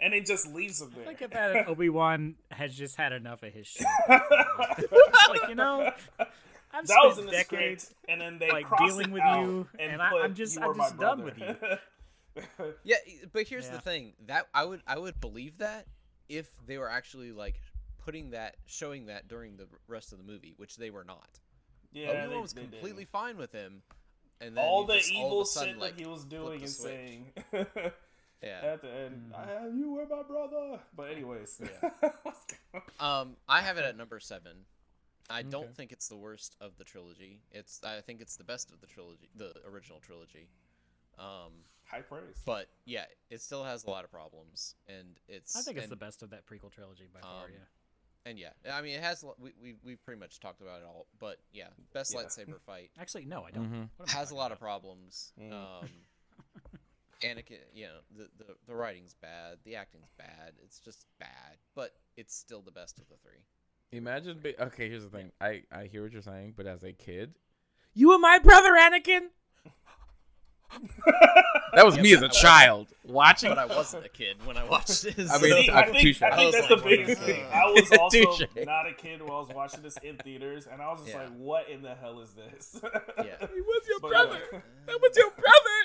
And it just leaves him there. Think of that Obi Wan has just had enough of his shit. Like you know, I've that was in spent the decades script, and then they like dealing with you, and, and I, I'm just- "You I'm just done with brother." Yeah, but here's Yeah. the thing that I would I would believe that if they were actually like putting that showing that during the rest of the movie, which they were not. yeah, Obi-Wan they- was completely didn't. fine with him, and then all the just evil a sudden, shit like, that he was doing and switch. saying Yeah. at the end. "Ah, you were my brother. But anyways, Um, I have it at number seven. I don't think it's the worst of the trilogy. It's I think it's the best of the trilogy, the original trilogy. Um, high praise. but yeah, it still has a lot of problems, and it's I think it's and, the best of that prequel trilogy by far. Um, Yeah. And yeah, I mean, it has. We we we pretty much talked about it all, but yeah, best Yeah. lightsaber fight Actually, no, I don't. Mhm. What has a talking lot of problems. Mm. Um, Anakin, you know, the, the the writing's bad, the acting's bad. It's just bad, but it's still the best of the three. Imagine. Be- okay, here's the thing. I I hear what you're saying, but as a kid, you and my brother Anakin. that was me as a child watching. But I wasn't a kid when I watched this. I mean, See, I I can think. I I think was that's like, the biggest thing. I was also Touche. not a kid when I was watching this in theaters, and I was just Yeah. like, "What in the hell is this?" Yeah. He was your But, brother. yeah. That was your brother.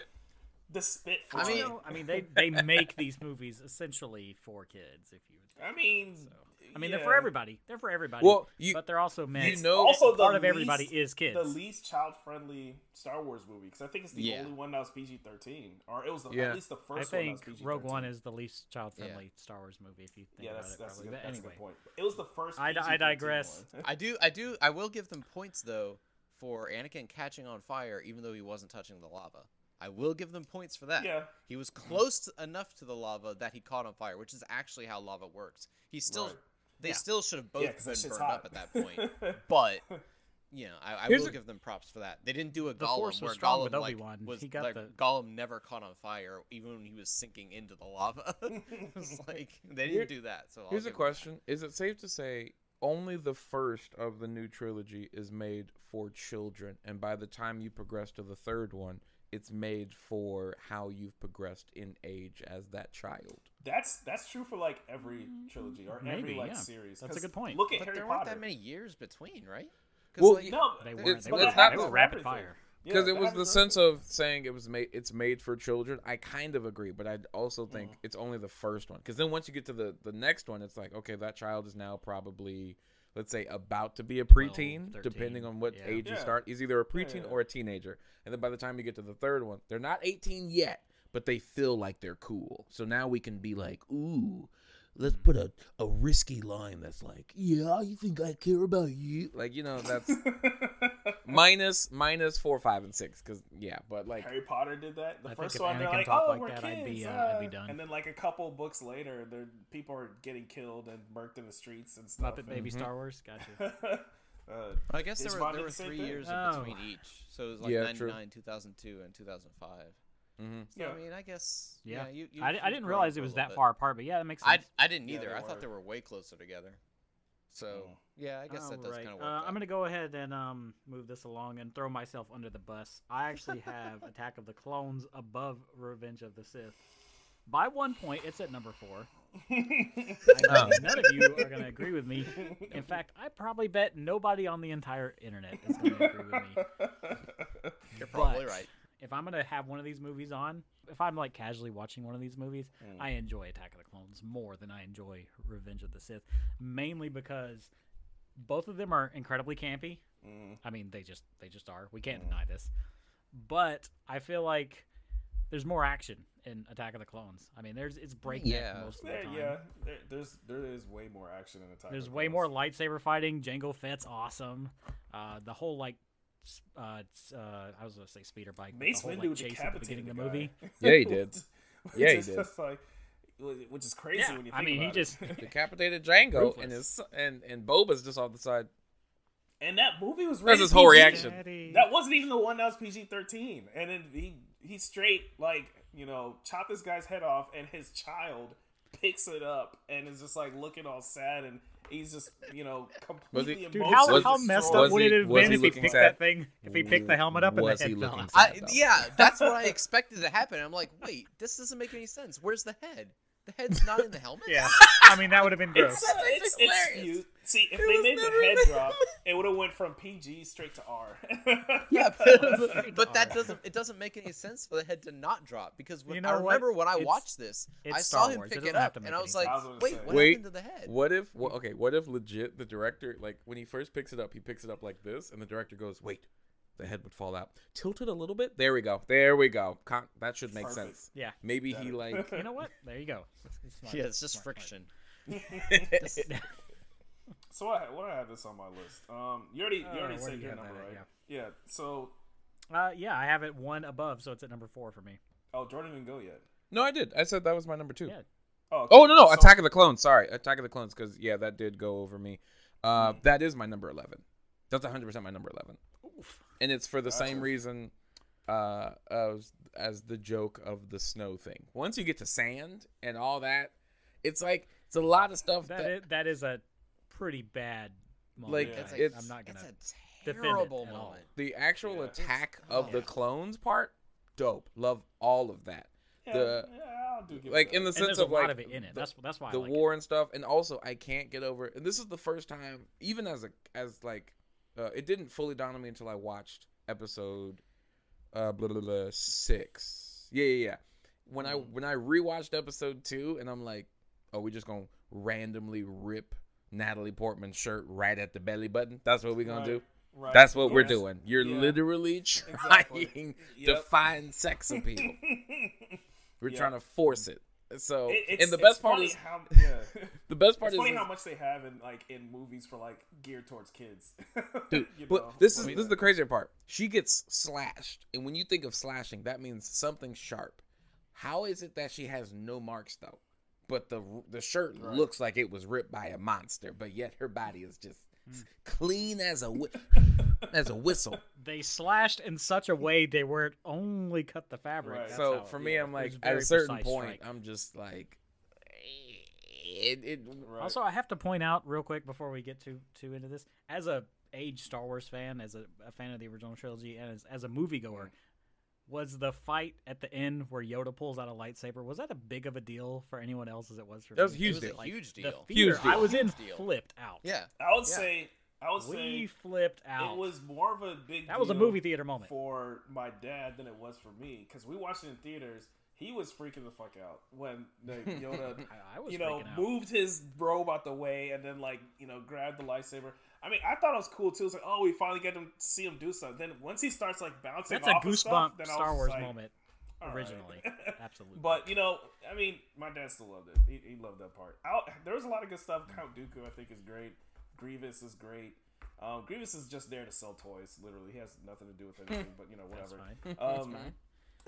the spit. I mean- I mean they they make these movies essentially for kids. If you, would I mean, so. I mean they're for everybody. They're for everybody. Well, you but they're also meant. you know also the part of everybody least- is kids. The least child-friendly Star Wars movie because I think it's the Yeah. only one that was PG-13, or it was the, Yeah. at least the I first one that was think PG-13. Rogue One is the least child-friendly Star Wars movie. If you think Yeah, about that's it, that's, a probably. good, But that's a anyway, good point. It was the first. I, PG-13 digress. I do, I do, I will give them points though for Anakin catching on fire, even though he wasn't touching the lava. I will give them points for that. Yeah. He was close to- enough to the lava that he caught on fire, which is actually how lava works. He still, Right. They Yeah. still should have both Yeah, 'cause that been burned hot. up at that point. but you know, I, I will a- give them props for that. They didn't do a The Gollum Force where strong Gollum like, Obi-Wan. was He got like the- Gollum never caught on fire, even when he was sinking into the lava. it was like they didn't Here- do that. So I'll Here's a give them that. question: Is it safe to say only the first of the new trilogy is made for children, and by the time you progress to the third one, it's made for how you've progressed in age as that child? That's that's true for like every trilogy or every like yeah. series. That's a 'Cause good point. Look at But Harry there Potter. weren't that many years between, right? 'Cause, Well, like, No, they weren't. They but were, that they happens were for rapid everything. fire. Yeah, Because that it was the happens for sense of saying it was made, it's made for children. I kind of agree, but I also think Mm-hmm. it's only the first one. Because then once you get to the the next one, it's like okay, that child is now probably. Let's say about to be a preteen, 13, depending on what yeah. age you Yeah. start. Is either a preteen yeah. or a teenager, and then by the time you get to the third one, they're not 18 yet, but they feel like they're cool. So now we can be like, ooh, let's put a, a risky line that's like, yeah, you think I care about you? Like, you know, that's minus minus four, five, and six. Because yeah, but like, Harry Potter did that. The I first if one, they're Anakin like, "Oh, like we're that, kids," I'd be, uh, I'd be uh," done. And then like a couple books later, there people are getting killed and murked in the streets and stuff. Muppet Baby Mm-hmm. Star Wars. Gotcha. uh, I guess there were, there were three thing. years Oh. in between each, so it was like Yeah, true. 99, 2002, and 2005. Mhm. So Yeah. I mean, I guess Yeah, yeah. you, you, I, di- I didn't realize it was that bit. far apart, but yeah, that makes sense. I didn't either. they I thought they were way closer together. So Mm. yeah, I guess that does Alright, kind of uh, work. out. I'm gonna go ahead and um, move this along and throw myself under the bus. I actually have Attack of the Clones above Revenge of the Sith. By one point, it's at number four. I know none of you are gonna agree with me. In fact, I probably bet nobody on the entire internet is gonna agree with me. You're probably but right. If I'm gonna have one of these movies on, if I'm like casually watching one of these movies, Hmm. I enjoy Attack of the Clones more than I enjoy Revenge of the Sith, mainly because both of them are incredibly campy. Mm. I mean, they just they just are. We can't deny this. But I feel like there's more action in Attack of the Clones. I mean, there's it's breakneck Yeah. most of the time. yeah, there, there's there is way more action in Attack. There's of the way Clones. more lightsaber fighting. Jango Fett's awesome. Uh, the whole like uh, it's, uh, I was gonna say speeder bike. but Mace the whole, Windu like, chase at the beginning decapitated of the movie. Yeah, he did. Yeah, he did. just like, which is crazy Yeah, when you I think mean, he about just- it. Decapitated Jango Ruthless. and his and and Boba's just off the side. and that movie was That's his whole PG. reaction. Daddy. That wasn't even the one that was PG thirteen, and then he he straight like you know chopped this guy's head off, and his child picks it up and is just like looking all sad, and he's just you know completely he- Dude, how, Was- how messed up would was it have been he if he picked sad? that thing? If he picked the helmet up and the Was head fell looking? I, yeah, that's what I expected to happen. I'm like, wait, this doesn't make any sense. Where's the head? The head's not in the helmet. Yeah, I mean that would have been gross. It's, it's, it's hilarious. few- See, if It they made the head the drop, it would have went from PG straight to R. Yeah, but, but that doesn't it doesn't make any sense for the head to not drop because when, You know I what? remember when I It's- watched this, it's I Star saw him Wars. It pick it up and I was like, I was wait, say. what Wait, happened to the head? What if wha- okay? What if legit the director like when he first picks it up, he picks it up like this, and the director goes, "Wait, the head would fall out. Tilt it a little bit. There we go. There we go. Con- that should make Perfect. sense. Yeah, Maybe he like you know what? There you go. It's- it's smart. Yeah, it's just Smart, friction. so I, what I have this on my list. Um, you already you already where said do you your number, that at? right? Yeah. So. Uh, yeah, I have it one above, so it's at number four for me. oh, Jordan didn't go yet. no, I did. I said that was my number two. Yeah. Oh, okay. Oh no, no, So- Attack of the Clones. Sorry, Attack of the Clones. Because yeah, that did go over me. Uh, Mm. that is my number eleven. That's 100 percent my number eleven, Oof. And it's for the same reason uh, as as the joke of the snow thing. Once you get to sand and all that, it's like it's a lot of stuff That that, is, that is a pretty bad moment. like Yeah. That's I- a- it's I'm not gonna. That's a defend it terrible at all. moment. the actual Yeah. attack It's- of the oh. clones part. Dope. Love all of that. The- yeah, I'll do give it Like in the sense there's a of lot like of it in it. the- That's that's why I the like war and stuff and also i can't get over and this is the first time even as a as like uh, it didn't fully dawn on me until i watched episode uh blah, blah, blah, six. Yeah yeah yeah. When i Mm. when i rewatched episode two and i'm like oh we just gonna randomly rip natalie portman's shirt right at the belly button? That's what we're gonna Right, do? Right, that's what we're doing. You're Yeah. literally trying Exactly. to find sex appeal. We're Yeah. trying to force it so It- it's, and the it's best part funny is how, yeah. the best part it's funny is how much they have in like in movies for like geared towards kids. Dude, You but know, this is this is uh, the crazier part. She gets slashed, and when you think of slashing, that means something sharp. How is it that she has no marks though? But the the shirt Right. looks like it was ripped by a monster, but yet her body is just Hmm. clean as a whi- as a whistle. They slashed in such a way they weren't only cut the fabric. Right. So how- for me, yeah, I'm like at a certain point, strike. I'm just like, it. it Right. Also, I have to point out real quick before we get too too into this, as a age Star Wars fan, as a, a fan of the original trilogy, and as, as a moviegoer, was the fight at the end where Yoda pulls out a lightsaber was that a big of a deal for anyone else as it was for That was me? huge It was a deal. Like, huge the deal. Huge deal. I was in deal. flipped out. Yeah. I would Yeah. say I would we say we flipped out. it was more of a big. that was a movie theater moment. for my dad than it was for me because we watched it in theaters. He was freaking the fuck out when the Yoda, I, I was you know, out. moved his robe out the way and then like you know grabbed the lightsaber. I mean, I thought it was cool too. It's like, oh, we finally get to see him do something. Then once he starts like bouncing, That's a off of stuff, goosebump then Star Wars like, moment all right. originally. Absolutely. But you know, I mean, my dad still loved it. He, he loved that part. I, there was a lot of good stuff. Count Dooku, I think, is great. Grievous is great. Um, Grievous is just there to sell toys. Literally, he has nothing to do with anything. but you know, That's whatever. fine. Um,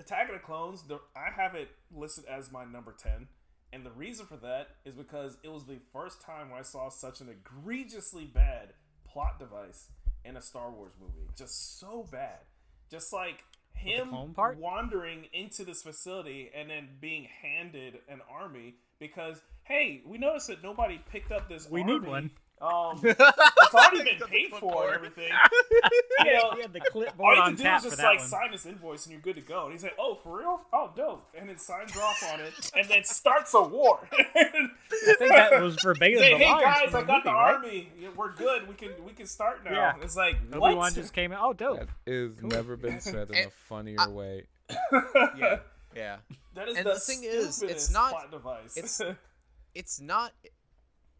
Attack of the Clones. The, I have it listed as my number ten, and the reason for that is because it was the first time where I saw such an egregiously bad plot device in a Star Wars movie. Just so bad. Just like him wandering into this facility and then being handed an army because hey, we noticed that nobody picked up this. We army. need one. Um, it's already been paid for and everything. You know, he had the all you have to do is just like one. sign this invoice and you're good to go. And he's like, "Oh, for real? Oh, dope!" And then signs off on it, and then starts a war. I think that was verbatim. Say, the hey lines guys, I the got the right? army. We're good. We can we can start now. Yeah. It's like Obi what? Wan just came in. Oh, dope. That is never been said in a And funnier way. Yeah. Yeah. that is And the, the thing is, it's not- device. it's- It's not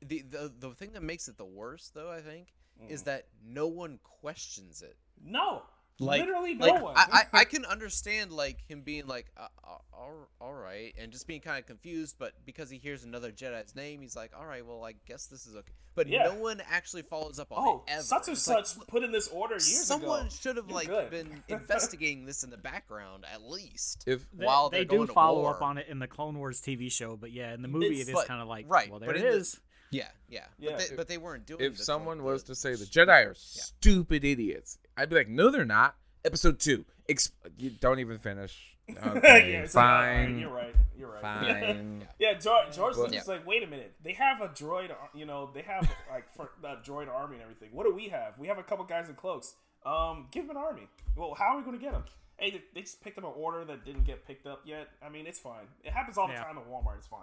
the the the thing that makes it the worst though, I think, Mm. is that no one questions it. no, Like, Literally no like, one. I, I, I can understand like him being like, uh, uh, all, all right, and just being kind of confused. But because he hears another Jedi's name, he's like, all right, well, I guess this is okay. But Yeah. no one actually follows up on oh, it ever. such and It's like, such put in this order years someone ago. should have You're like good. been investigating this in the background at least. If They, while they they're do going to follow war. up on it in the Clone Wars TV show, but yeah, in the movie It's- it is kind of like, right, well, there but it in the- is. Yeah, yeah, Yeah. But, they, but they weren't doing. It. If the someone clone- was the- to say the Jedi are stupid idiots, I'd be like, no, they're not. Episode two. Ex- you don't even finish. Okay, yeah, it's like, all right, fine. you're right. You're right. fine. Yeah, George, George But- Lucas is like, wait a minute. They have a droid, you know, they have like for a droid army and everything. What do we have? We have a couple guys in cloaks. Um, give them an army. Well, how are we going to get them? Hey, they, they just picked up an order that didn't get picked up yet. I mean, it's fine. It happens all the Yeah. time at Walmart. It's fine.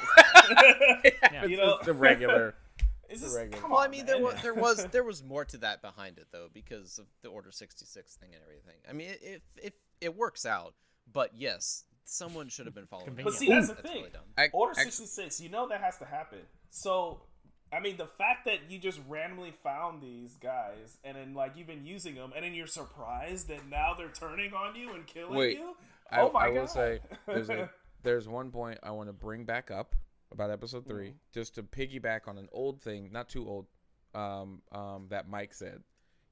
Yeah. You know, the regular. It's just, regular. come Well, on, I mean, there was there was there was more to that behind it though, because of the Order sixty six thing and everything. I mean, it it, it, it works out, but yes, someone should have been following. But But see, that's the That's thing. really dumb. I- Order 66, you know that has to happen. So, I mean, the fact that you just randomly found these guys and then, like, you've been using them and then you're surprised that now they're turning on you and killing Wait, you? I, oh my I god. will say there's a there's one point I want to bring back up about episode 3 Mm-hmm. just to piggyback on an old thing, not too old, um, um, that Mike said.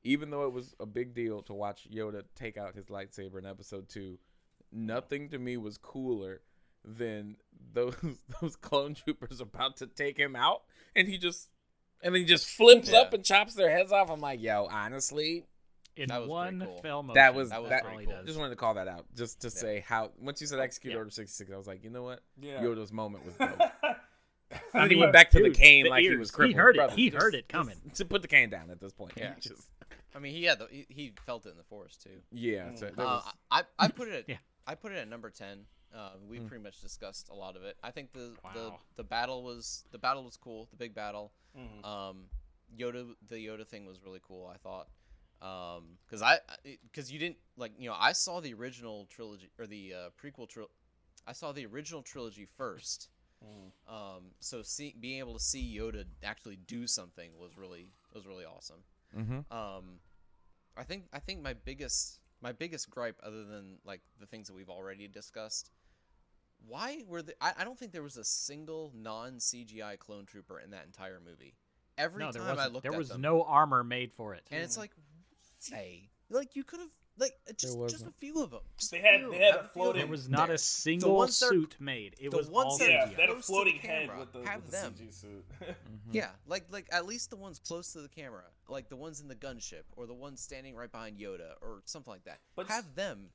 Even though it was a big deal to watch Yoda take out his lightsaber in episode two, nothing to me was cooler than those those clone troopers about to take him out, and he just and then he just flips Yeah. up and chops their heads off. I'm like, yo, honestly, In That was one cool. fell motion. that was That was that. all cool. does. Just wanted to call that out, just to Yeah. say how. Once you said execute Yeah. Order sixty six, I was like, you know what? Yeah. Yoda's moment was dope. I And he went back to the cane the like he ears. was He heard it. Brother, He just- heard it just coming. To put the cane down at this point. Yeah. Just- I mean, he had the, he, he felt it in the force too. yeah. So there Uh, was, I I put it at Yeah. I put it at number ten. Uh, we pretty much discussed a lot of it. I think the, the Wow. the battle was the battle was cool. The big battle. Mhm. Um, Yoda the Yoda thing was really cool. I thought. Um, because I because you didn't like you know I saw the original trilogy or the uh, prequel trilogy. I saw the original trilogy first. Mhm. Um, so see, being able to see Yoda actually do something was really was really awesome. Mhm. Um, I think I think my biggest my biggest gripe, other than like the things that we've already discussed, why were the I, I don't think there was a single non CGI clone trooper in that entire movie. Every no, there time I wasn't. looked There at was them, no armor made for it. and it's like, say, like you could have like just just a few of them. Just They had- they had a floating- There them was not there. a single ones that are- suit made. It the was ones all that Yeah, CGI. they had a Close to the floating head camera. with the, Have with the them. CG suit. Mm-hmm. Yeah, like like at least the ones close to the camera, like the ones in the gunship, or the ones standing right behind Yoda, or something like that. But have them,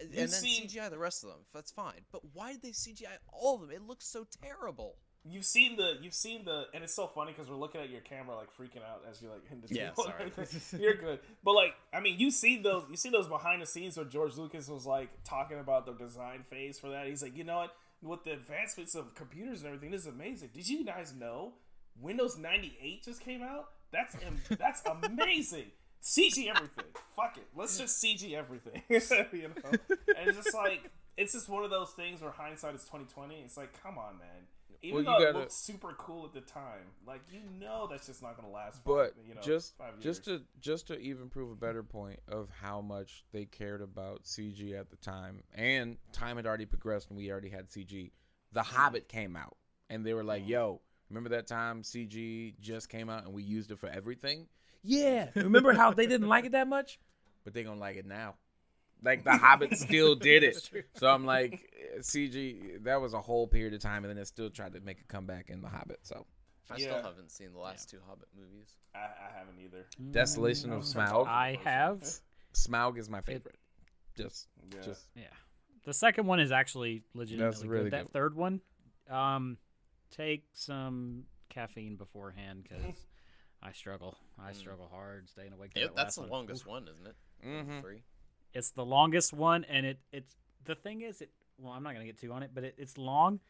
and then seen- CGI the rest of them. That's fine. But why did they CGI all of them? It looks so terrible. You've seen the, you've seen the, and it's so funny because we're looking at your camera like freaking out as you're like in the Yeah, sorry. You're good, but like, I mean, you see those, you see those behind the scenes where George Lucas was like talking about the design phase for that. He's like, you know what, with the advancements of computers and everything, this is amazing. Did you guys know Windows 98 just came out? That's that's amazing. CG everything. Fuck it. Let's just CG everything. you know, and it's just like it's just one of those things where hindsight is 2020. It's like, come on, man. Even Well, though it gotta- looked super cool at the time, like you know that's just not gonna last. but five, you know, just five years. just to just to even prove a better point of how much they cared about CG at the time, and time had already progressed and we already had CG. The mm-hmm. Hobbit came out, and they were like, mm-hmm. "Yo, remember that time CG just came out and we used it for everything? Yeah, remember how they didn't like it that much, but they gonna like it now." Like the Hobbit still did it, so I'm like, CG. That was a whole period of time, and then it still tried to make a comeback in the Hobbit. So, I Yeah. still haven't seen the last two Hobbit movies. I, I haven't either. Desolation of Smaug. I have. Smaug is my favorite. Just, Yeah. just Yeah. The second one is actually legitimately really good. That good. third one, um, take some caffeine beforehand because I struggle. I struggle hard staying awake. Yep, that that's the one. longest one, isn't it? Mhm. Three. It's the longest one, and it it's the thing is it. Well, I'm not gonna get too on it, but it, it's long,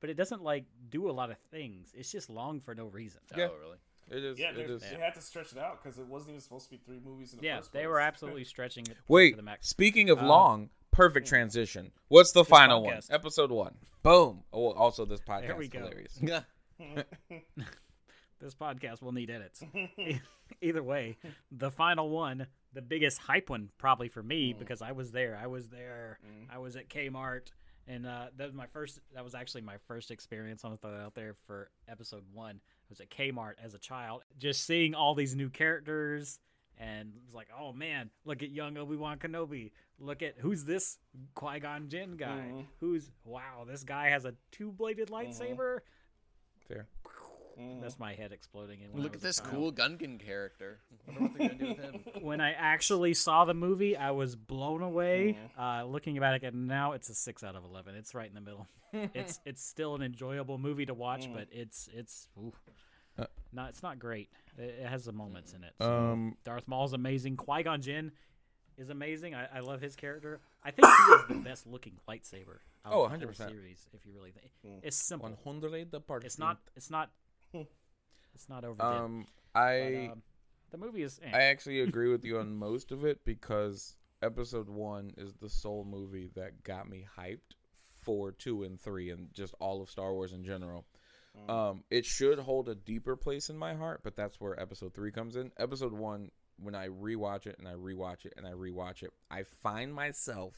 but it doesn't like do a lot of things. It's just long for no reason. Yeah. Oh, really? it is. Yeah, it there's- they had to stretch it out because it wasn't even supposed to be three movies in the Yeah, first they place. were absolutely stretching it Wait, to the max. speaking of Uh, long, perfect transition. What's the final one? Episode one. Boom. Oh, also this podcast. There we go. Hilarious. Yeah. this podcast will need edits. Either way, the final one, the biggest hype one, probably for me because I was there. I was there. I was at Kmart, and uh, that was my first. That was actually my first experience. I'm throw that out there for episode one. I was at Kmart as a child, just seeing all these new characters, and it was like, oh man, look at young Obi Wan Kenobi. Look at who's this Qui Gon Jinn guy? Mhm. Who's wow? This guy has a two bladed lightsaber. Fair. Mhm. That's my head exploding. In when Look at this cool Gungan character. What they're gonna do with him. When I actually saw the movie, I was blown away. Mm-hmm. Uh, looking back at it now, it's a six out of eleven. It's right in the middle. it's it's still an enjoyable movie to watch, Mm. but it's it's ooh, Uh, not it's not great. It, it has some moments in it. So Um, Darth Maul's amazing. Qui Gon Jinn is amazing. I, I love his character. I think he is the best looking lightsaber. Out Oh, of 100%. Series, if you really think it's simple. one hundred the. It's not. It's not. It's not over. Um, but, I um, the movie is. eh. I actually agree with you on most of it because episode one is the sole movie that got me hyped for two and three and just all of Star Wars in general. Um, it should hold a deeper place in my heart, but that's where episode three comes in. Episode one, when I rewatch it and I rewatch it and I rewatch it, I find myself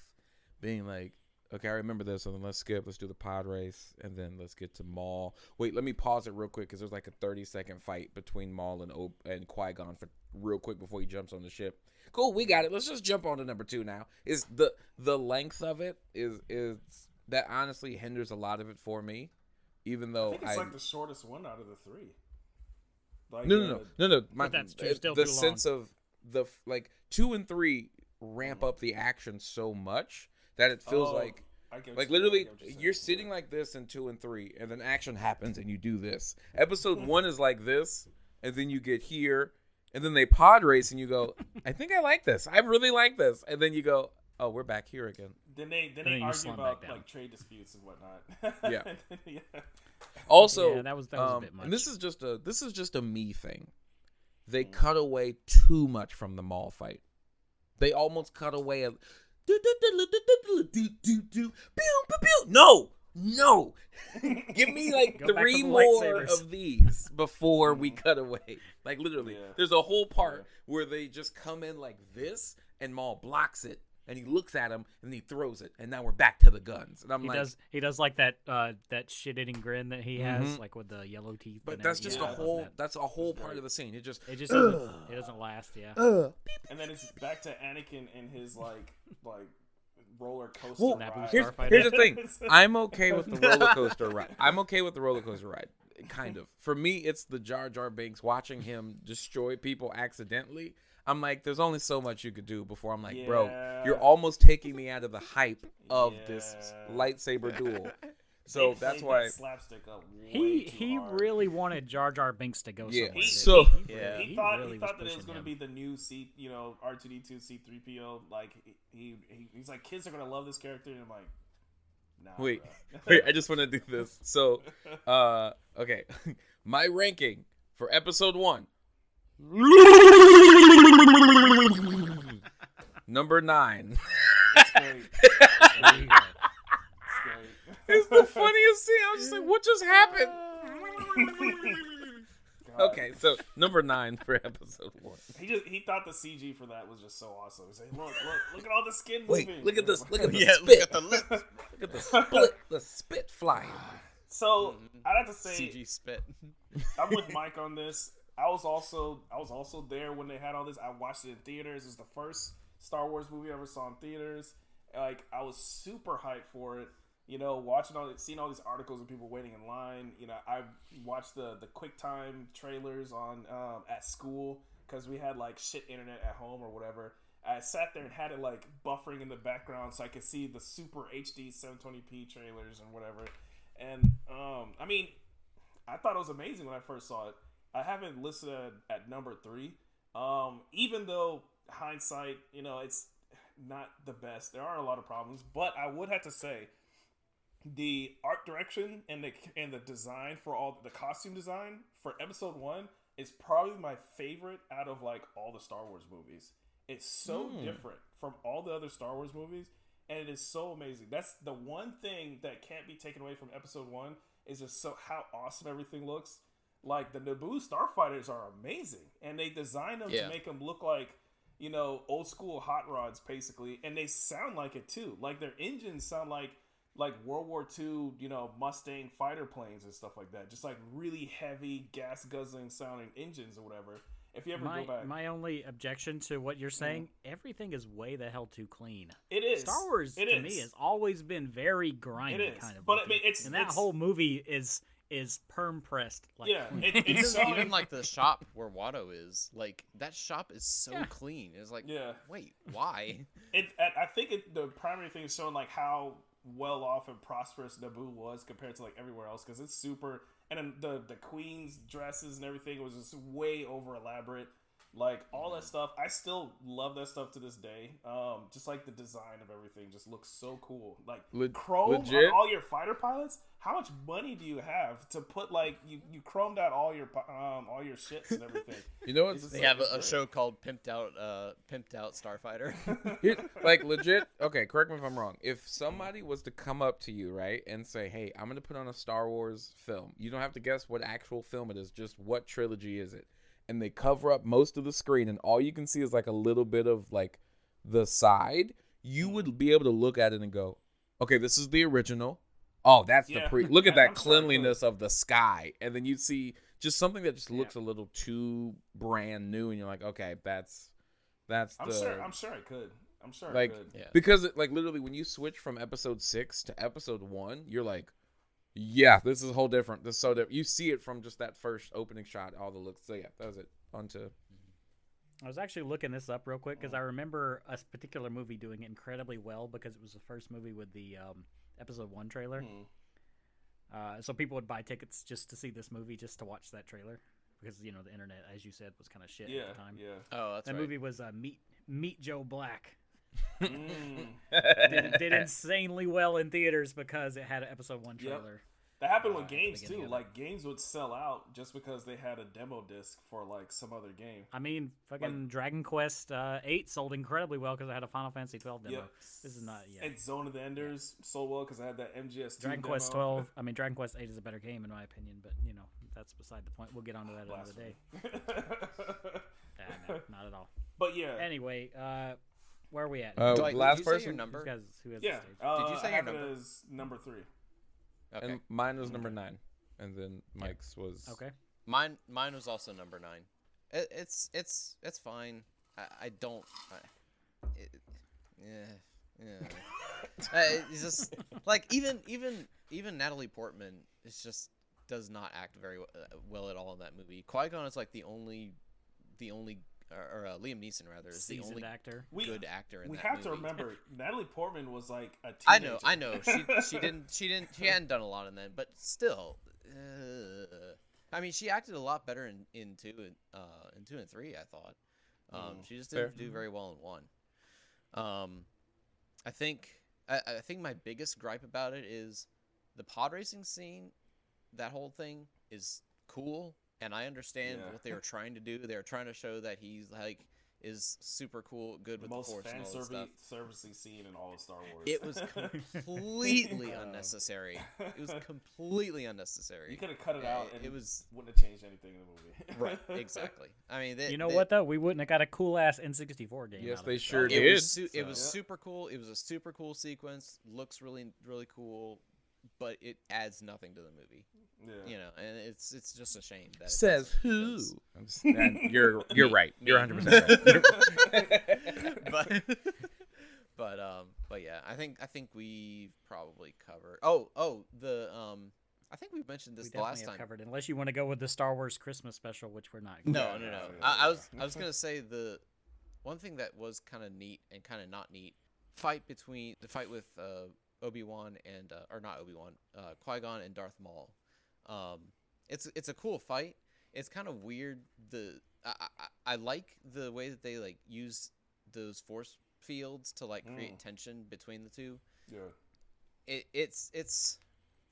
being like, okay, I remember this, and then let's skip, let's do the pod race, and then let's get to Maul. Wait, let me pause it real quick because there's like a 30 second fight between Maul and Ob- and Qui Gon for real quick before he jumps on the ship. Cool, we got it. Let's just jump on to number two now. Is the the length of it is is that honestly hinders a lot of it for me, even I though think it's I like the shortest one out of the three. Like, no, no, uh, no, no, no. My, that's too- uh, still the too long. sense of the like two and three ramp up the action so much that it feels oh, like I get what like literally get what you're sitting like this in two and three, and then action happens and you do this. Episode one is like this, and then you get here, and then they pod race and you go, I think I like this. I really like this, and then you go, Oh, we're back here again. Then they then And they then argue about like trade disputes and whatnot. Yeah. yeah. Also, Yeah, that was- that was a um, bit and this is just a this is just a me thing. They Mm. cut away too much from the Maul fight. They almost cut away a no, no. Give me like three more of these before we cut away. Like literally, Yeah. there's a whole part where they just come in like this, and Maul blocks it, and he looks at him, and he throws it, and now we're back to the guns. And I'm He like, does. He does like that. Uh, that shit-eating grin that he has, Mhm. like with the yellow teeth. but and that's just Yeah, a I love whole. that. That's a whole part of the scene. It just It just doesn't. It doesn't last. Yeah. And then it's back to Anakin and his like like roller coaster Well, ride. here's, here's the thing. I'm okay with the roller coaster ride. I'm okay with the roller coaster ride. Kind of. For me, it's the Jar Jar Binks watching him destroy people accidentally. I'm like, there's only so much you could do before I'm like, bro, you're almost taking me out of the hype of this lightsaber duel. So played that's that why. slapstick up. He too he hard. really wanted Jar Jar Binks to go Yeah, somewhere. He, So- he, Yeah. he, He thought really he was thought that it was going to be the new C, you know, R two D two C three PO. Like he, he he's like kids are going to love this character, and I'm like, nah. Wait, wait, I just want to do this. So, uh, okay, my ranking for episode one. Number nine. It's great. There you go. It's great. It's the funniest scene. I was just like, what just happened? Okay, so number nine for episode one. He just he thought the CG for that was just so awesome. He's like, look, look, look at all the skin Wait, moving. look at this. Look at the Yeah, spit. look at the lip. Look at the split. The spit flying. So mm-hmm. I'd have to say CG spit. I'm with Mike on this. I was also I was also there when they had all this. I watched it in theaters. It was the first Star Wars movie I ever saw in theaters. Like I was super hyped for it. You know, watching all seeing all these articles of people waiting in line. You know, I watched the the QuickTime trailers on um, at school because we had like shit internet at home or whatever. I sat there and had it like buffering in the background so I could see the super HD 720p trailers and whatever. And um, I mean, I thought it was amazing when I first saw it. I haven't listed at, at number three. Um, even though hindsight, you know, it's not the best. There are a lot of problems, but I would have to say the art direction and the and the design for all the costume design for episode one is probably my favorite out of like all the Star Wars movies. It's so Hmm. different from all the other Star Wars movies, and it is so amazing. That's the one thing that can't be taken away from episode one is just so how awesome everything looks. like the Naboo starfighters are amazing, and they designed them Yeah. to make them look like you know old school hot rods basically, and they sound like it too. Like their engines sound like like World War II, you know, Mustang fighter planes and stuff like that. Just like really heavy gas guzzling sounding engines or whatever. If you ever My go back, my only objection to what you're mm-hmm. saying, everything is way the hell too clean. it is Star Wars It to is. me has always been very grimy kind of. But I mean, it's- and that it's- whole movie is is perm pressed. Like, Yeah, it- it's even, even like the shop where Watto is, like that shop is so Yeah. clean. It's like, Yeah. wait, why? it I I think it, the primary thing is showing like how well off and prosperous Naboo was compared to like everywhere else because it's super and then the the queen's dresses and everything was just way over elaborate like all that stuff I still love that stuff to this day. Um just like the design of everything just looks so cool. Like Le- chrome legit? on all your fighter pilots? How much money do you have to put like you you chromed out all your um all your ships and everything? You know It's what's just They like- have a, a show called Pimped Out, uh, Pimped Out Starfighter. Here- like legit? Okay correct me if i'm wrong. If somebody was to come up to you right and say hey i'm gonna put on a star wars film you don't have to guess what actual film it is just what trilogy is it and they cover up most of the screen and all you can see is like a little bit of like the side you would be able to look at it and go okay this is the original. Oh that's the pre look at that I'm sure I could. cleanliness of the sky. And then you see just something that just looks a little too brand new and you're like okay that's that's I'm the sure I'm sure I could. I'm sure like I could. Yeah. because it, like literally when you switch from episode six to episode one you're like yeah this is a whole different this is so different you see it from just that first opening shot all the looks so yeah that was it on to I was actually looking this up real quick because I remember a particular movie doing incredibly well because it was the first movie with the um, episode one trailer. Hmm. Uh, so people would buy tickets just to see this movie, just to watch that trailer, because you know the internet, as you said, was kind of shit yeah at the time. yeah oh, that's that right. movie was uh, Meet Meet Joe Black. Mm. Did, did insanely well in theaters because it had an episode one Yep. trailer. That happened uh, with the games too. Like games would sell out just because they had a demo disc for like some other game. I mean, fucking Dragon Quest uh, Eight sold incredibly well because I had a Final Fantasy twelve demo. Yep. This is not yeah. And Zone of the Enders sold well because I had that MGS. Dragon Quest twelve. I mean, Dragon Quest Eight is a better game in my opinion, but you know that's beside the point. We'll get onto that another day. Ah, no, not at all. but yeah, Anyway, uh, where are we at? Uh, Dwight, did last you say your person number? Guys, who has yeah. the? Uh, Did you say I your have it number? as number three? Okay. and mine was number nine and then mike's was Okay. Mine, mine was also number nine. It, it's, it's, it's fine. I, I don't. I, it, yeah, yeah. uh, it's just like even, even, even Natalie Portman is just does not act very w- uh, well at all in that movie. Qui Gon is like the only, the only, or, or uh, Liam Neeson rather is the only actor. We good actor in we that have to remember Natalie Portman was like a teenager. I know, I know. She she didn't she didn't she hadn't done a lot in then, but still. Uh, I mean, she acted a lot better in in two and uh in two and three. I thought. Um, Mm. she just didn't do very well in one. Um, I think I, I think my biggest gripe about it is the pod racing scene. That whole thing is cool, and I understand Yeah. what they were trying to do. They were trying to show that he's like is super cool, good the with most the force fan and all that stuff. servicey scene in all of Star Wars. It was completely Uh, unnecessary. It was completely unnecessary. you could have cut it Yeah, out, it- and it was- wouldn't have changed anything in the movie. right, exactly. I mean, they, You know they- what though? We wouldn't have got a cool ass N64 game. yes out they of it. sure It did was su- it was so- super cool. It was a super cool sequence. Looks really really cool, but it adds nothing to the movie. Yeah. You know, and it's it's just a shame that it says who I'm just- and you're you're right you're 100% right but but um but yeah, I think I think we probably covered. Oh oh the um I think we mentioned We this the definitely last have time. covered, unless you want to go with the Star Wars Christmas special, which we're not. No, Yeah, no, yeah, no. I, I was. I was gonna say the one thing that was kind of neat and kind of not neat fight between the fight with uh, Obi Wan and uh, or not Obi Wan, uh, Qui Gon and Darth Maul. Um, it's it's a cool fight. It's kind of weird. The I, I I like the way that they like use those force fields to like create Mm. tension between the two. yeah. It it's it's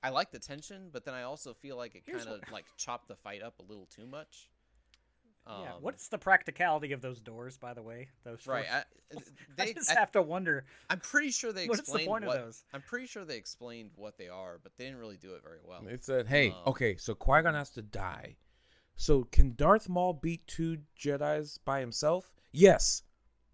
I like the tension, but then I also feel like it kind of like chopped the fight up a little too much. Yeah. Um, What's the practicality of those doors, by the way? Those Right. doors? I, I just I, have to wonder. I'm pretty sure they What is the explained point of what. those? I'm pretty sure they explained what they are, but they didn't really do it very well. They said, "Hey, Um, okay, so Qui Gon has to die So can Darth Maul beat two Jedi's by himself? Yes.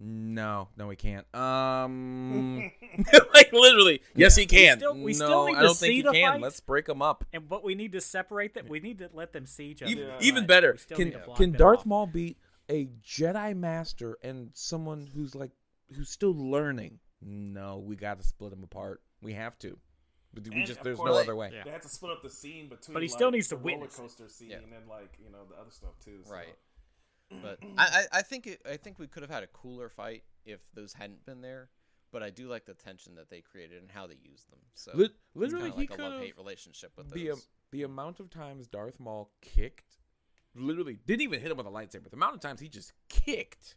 No, no, he can't. Um, like literally, yes, he can. still- we no, still need I to don't see think he the can. fight. Let's break them up. And but we need to separate them. We need to let them see each other. Even, even Right. better, can need to block can Darth off. Maul beat a Jedi Master and someone who's like who's still learning? No, we got to split them apart. We have to. We we And just there's course- no other way. Yeah. They had to split up the scene between. But he like, still needs to the roller coaster scene Yeah. and like you know the other stuff too. so. Right. But I, I, I think it, I think we could have had a cooler fight if those hadn't been there. But I do like the tension that they created and how they used them. So it's literally, kinda he like a love hate relationship with the um, the amount of times Darth Maul kicked, literally didn't even hit him with a lightsaber. The amount of times he just kicked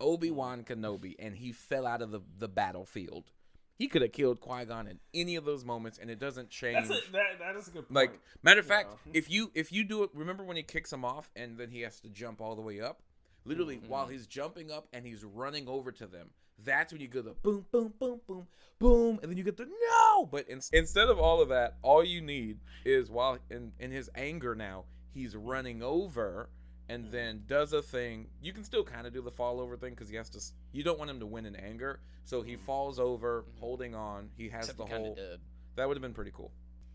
Obi Wan Kenobi and he fell out of the, the battlefield. He could have killed Qui Gon in any of those moments, and it doesn't change. That's a, that. That is a good point. Like matter of fact, know. if you if you do it, remember when he kicks him off and then he has to jump all the way up. Literally, Mm-hmm. while he's jumping up and he's running over to them, that's when you go the boom, boom, boom, boom, boom, and then you get the no. But in, instead of all of that, all you need is while in in his anger now, he's running over and then does a thing. You can still kind of do the fall over thing because he has to. You don't want him to win in anger, so he falls over, holding on. He has Except the he kind whole. of did. That would have been pretty cool.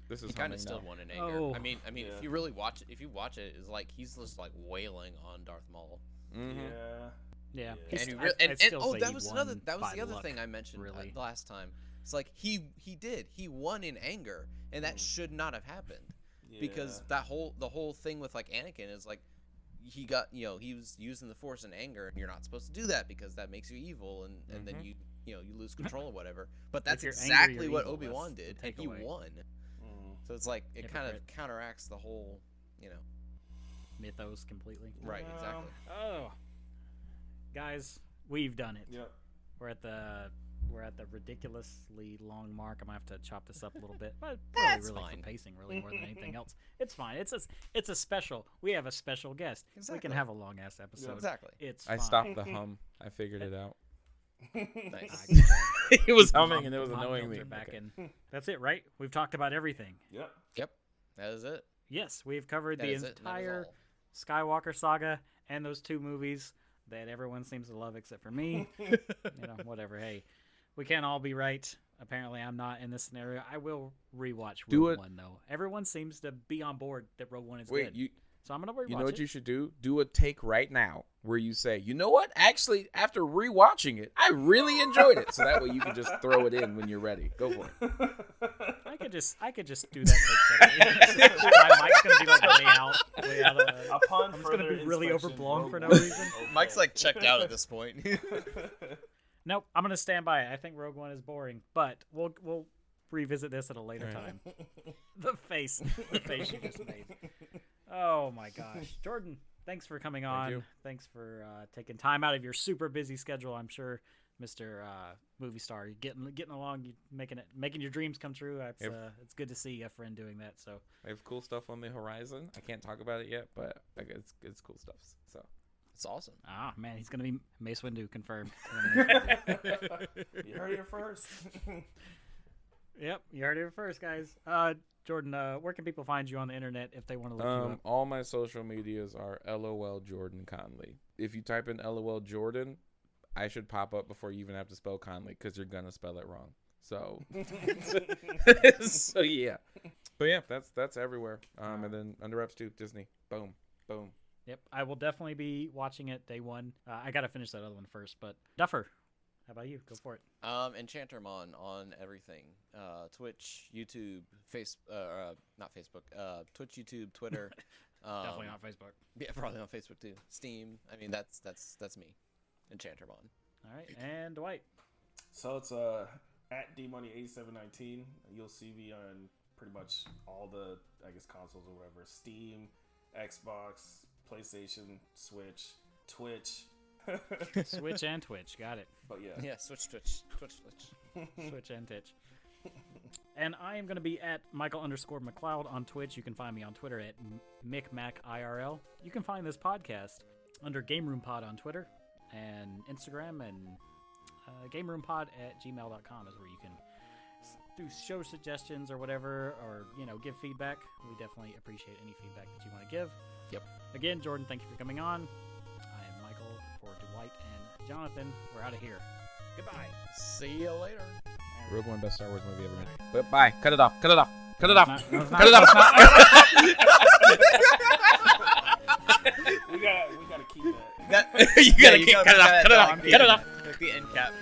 This is kind of. He kind of still now. won in anger. Oh. I mean, I mean, Yeah. if you really watch it, if you watch it, it's like he's just like wailing on Darth Maul. Mhm. yeah. Yeah. Yeah. And he I- re- I'd and, and oh, that was another. That was the other luck, thing I mentioned uh, really. last time. It's like he he did. He won in anger, and that should not have happened because that whole the whole thing with like Anakin is like he got you know he was using the Force in anger, and you're not supposed to do that because that makes you evil, and and then Mhm. you you know you lose control or whatever. But that's you're angry, exactly what evil. Obi Wan did, and he takeaway. won. Mm. So it's like it kind of counteracts the whole you know Mythos completely. right Yeah. exactly. Oh, guys, we've done it. Yep. We're at the we're at the ridiculously long mark. I'm gonna have to chop this up a little bit, but That's really, really fine. for pacing, really more than anything else. It's fine. It's a it's a special. We have a special guest. We can have a long ass episode. Exactly. It's I fine. stopped the mm-hmm. hum. I figured it out. Nice. it was humming and it was mom annoying me. Back Okay. in. That's it, right? We've talked about everything. Yep. Yep. That is it. Yes, we've covered That the is it. and that is entire. Skywalker saga and those two movies that everyone seems to love except for me. you know, whatever. Hey, we can't all be right. Apparently, I'm not in this scenario. I will rewatch Do Rogue it- One though. Everyone seems to be on board that Rogue One is Wait, good, you so I'm gonna rewatch you know what it. you should do? Do a take right now where you say, you know what? Actually, after rewatching it, I really enjoyed it. So that way you can just throw it in when you're ready. Go for it. I could just, I could just do that. My mic's gonna be like way out, way out. Of the, Upon I'm just gonna further be really overblown for no reason. Mike's like checked out at this point. Nope, I'm gonna stand by it. I think Rogue One is boring, but we'll we'll revisit this at a later time. the face, the face you just made. Oh my gosh, Jordan, thanks for coming on. you. Thanks for uh, taking time out of your super busy schedule. I'm sure, Mister uh, Movie Star, you're getting getting along, you making it making your dreams come true. It's If- uh, it's good to see a friend doing that. So I have cool stuff on the horizon. I can't talk about it yet, but it's, it's cool stuff. So it's awesome. ah man, he's gonna be Mace Windu confirmed. You heard it first. Yep, you heard it first, guys. Uh, Jordan, uh, where can people find you on the internet if they want to look you um, up? all my social medias are LOL Jordan Conley. If you type in LOL Jordan, I should pop up before you even have to spell Conley because you're gonna spell it wrong. So, so yeah. But yeah, that's that's everywhere. Um, and then under reps too, Disney. Boom, boom. Yep, I will definitely be watching it day one. Uh, I gotta finish that other one first, but Duffer, how about you? Go for it. Um, Enchantermon on everything. Uh, Twitch, YouTube, face, uh, uh, not Facebook. Uh, Twitch, YouTube, Twitter. Um, definitely on Facebook. Yeah, probably on Facebook too. Steam. I mean, that's that's that's me. Enchantermon. All right, and Dwight. So it's uh at dmoney8719. You'll see me on pretty much all the I guess consoles or whatever. Steam, Xbox, PlayStation, Switch, Twitch. Switch and Twitch. Got it. But yeah. Yeah, Switch, Twitch, Twitch, Twitch. Switch and Twitch. And I am going to be at Michael underscore McLeod on Twitch. You can find me on Twitter at MickMacIRL. You can find this podcast under Game Room Pod on Twitter and Instagram, and uh, Pod at gmail.com is where you can do show suggestions or whatever, or you know, give feedback. We definitely appreciate any feedback that you want to give. Yep. Again, Jordan, thank you for coming on. I am Michael for Dwight and Jonathan. We're out of here. Goodbye. See you later. Rogue One, best Star Wars movie ever made. But bye. Cut it off. Cut it off. Cut it off. Not- no, Cut it off. we gotta we gotta keep that. That, You gotta keep- cut it off, cut it off, dog cut it off. Like the end cap.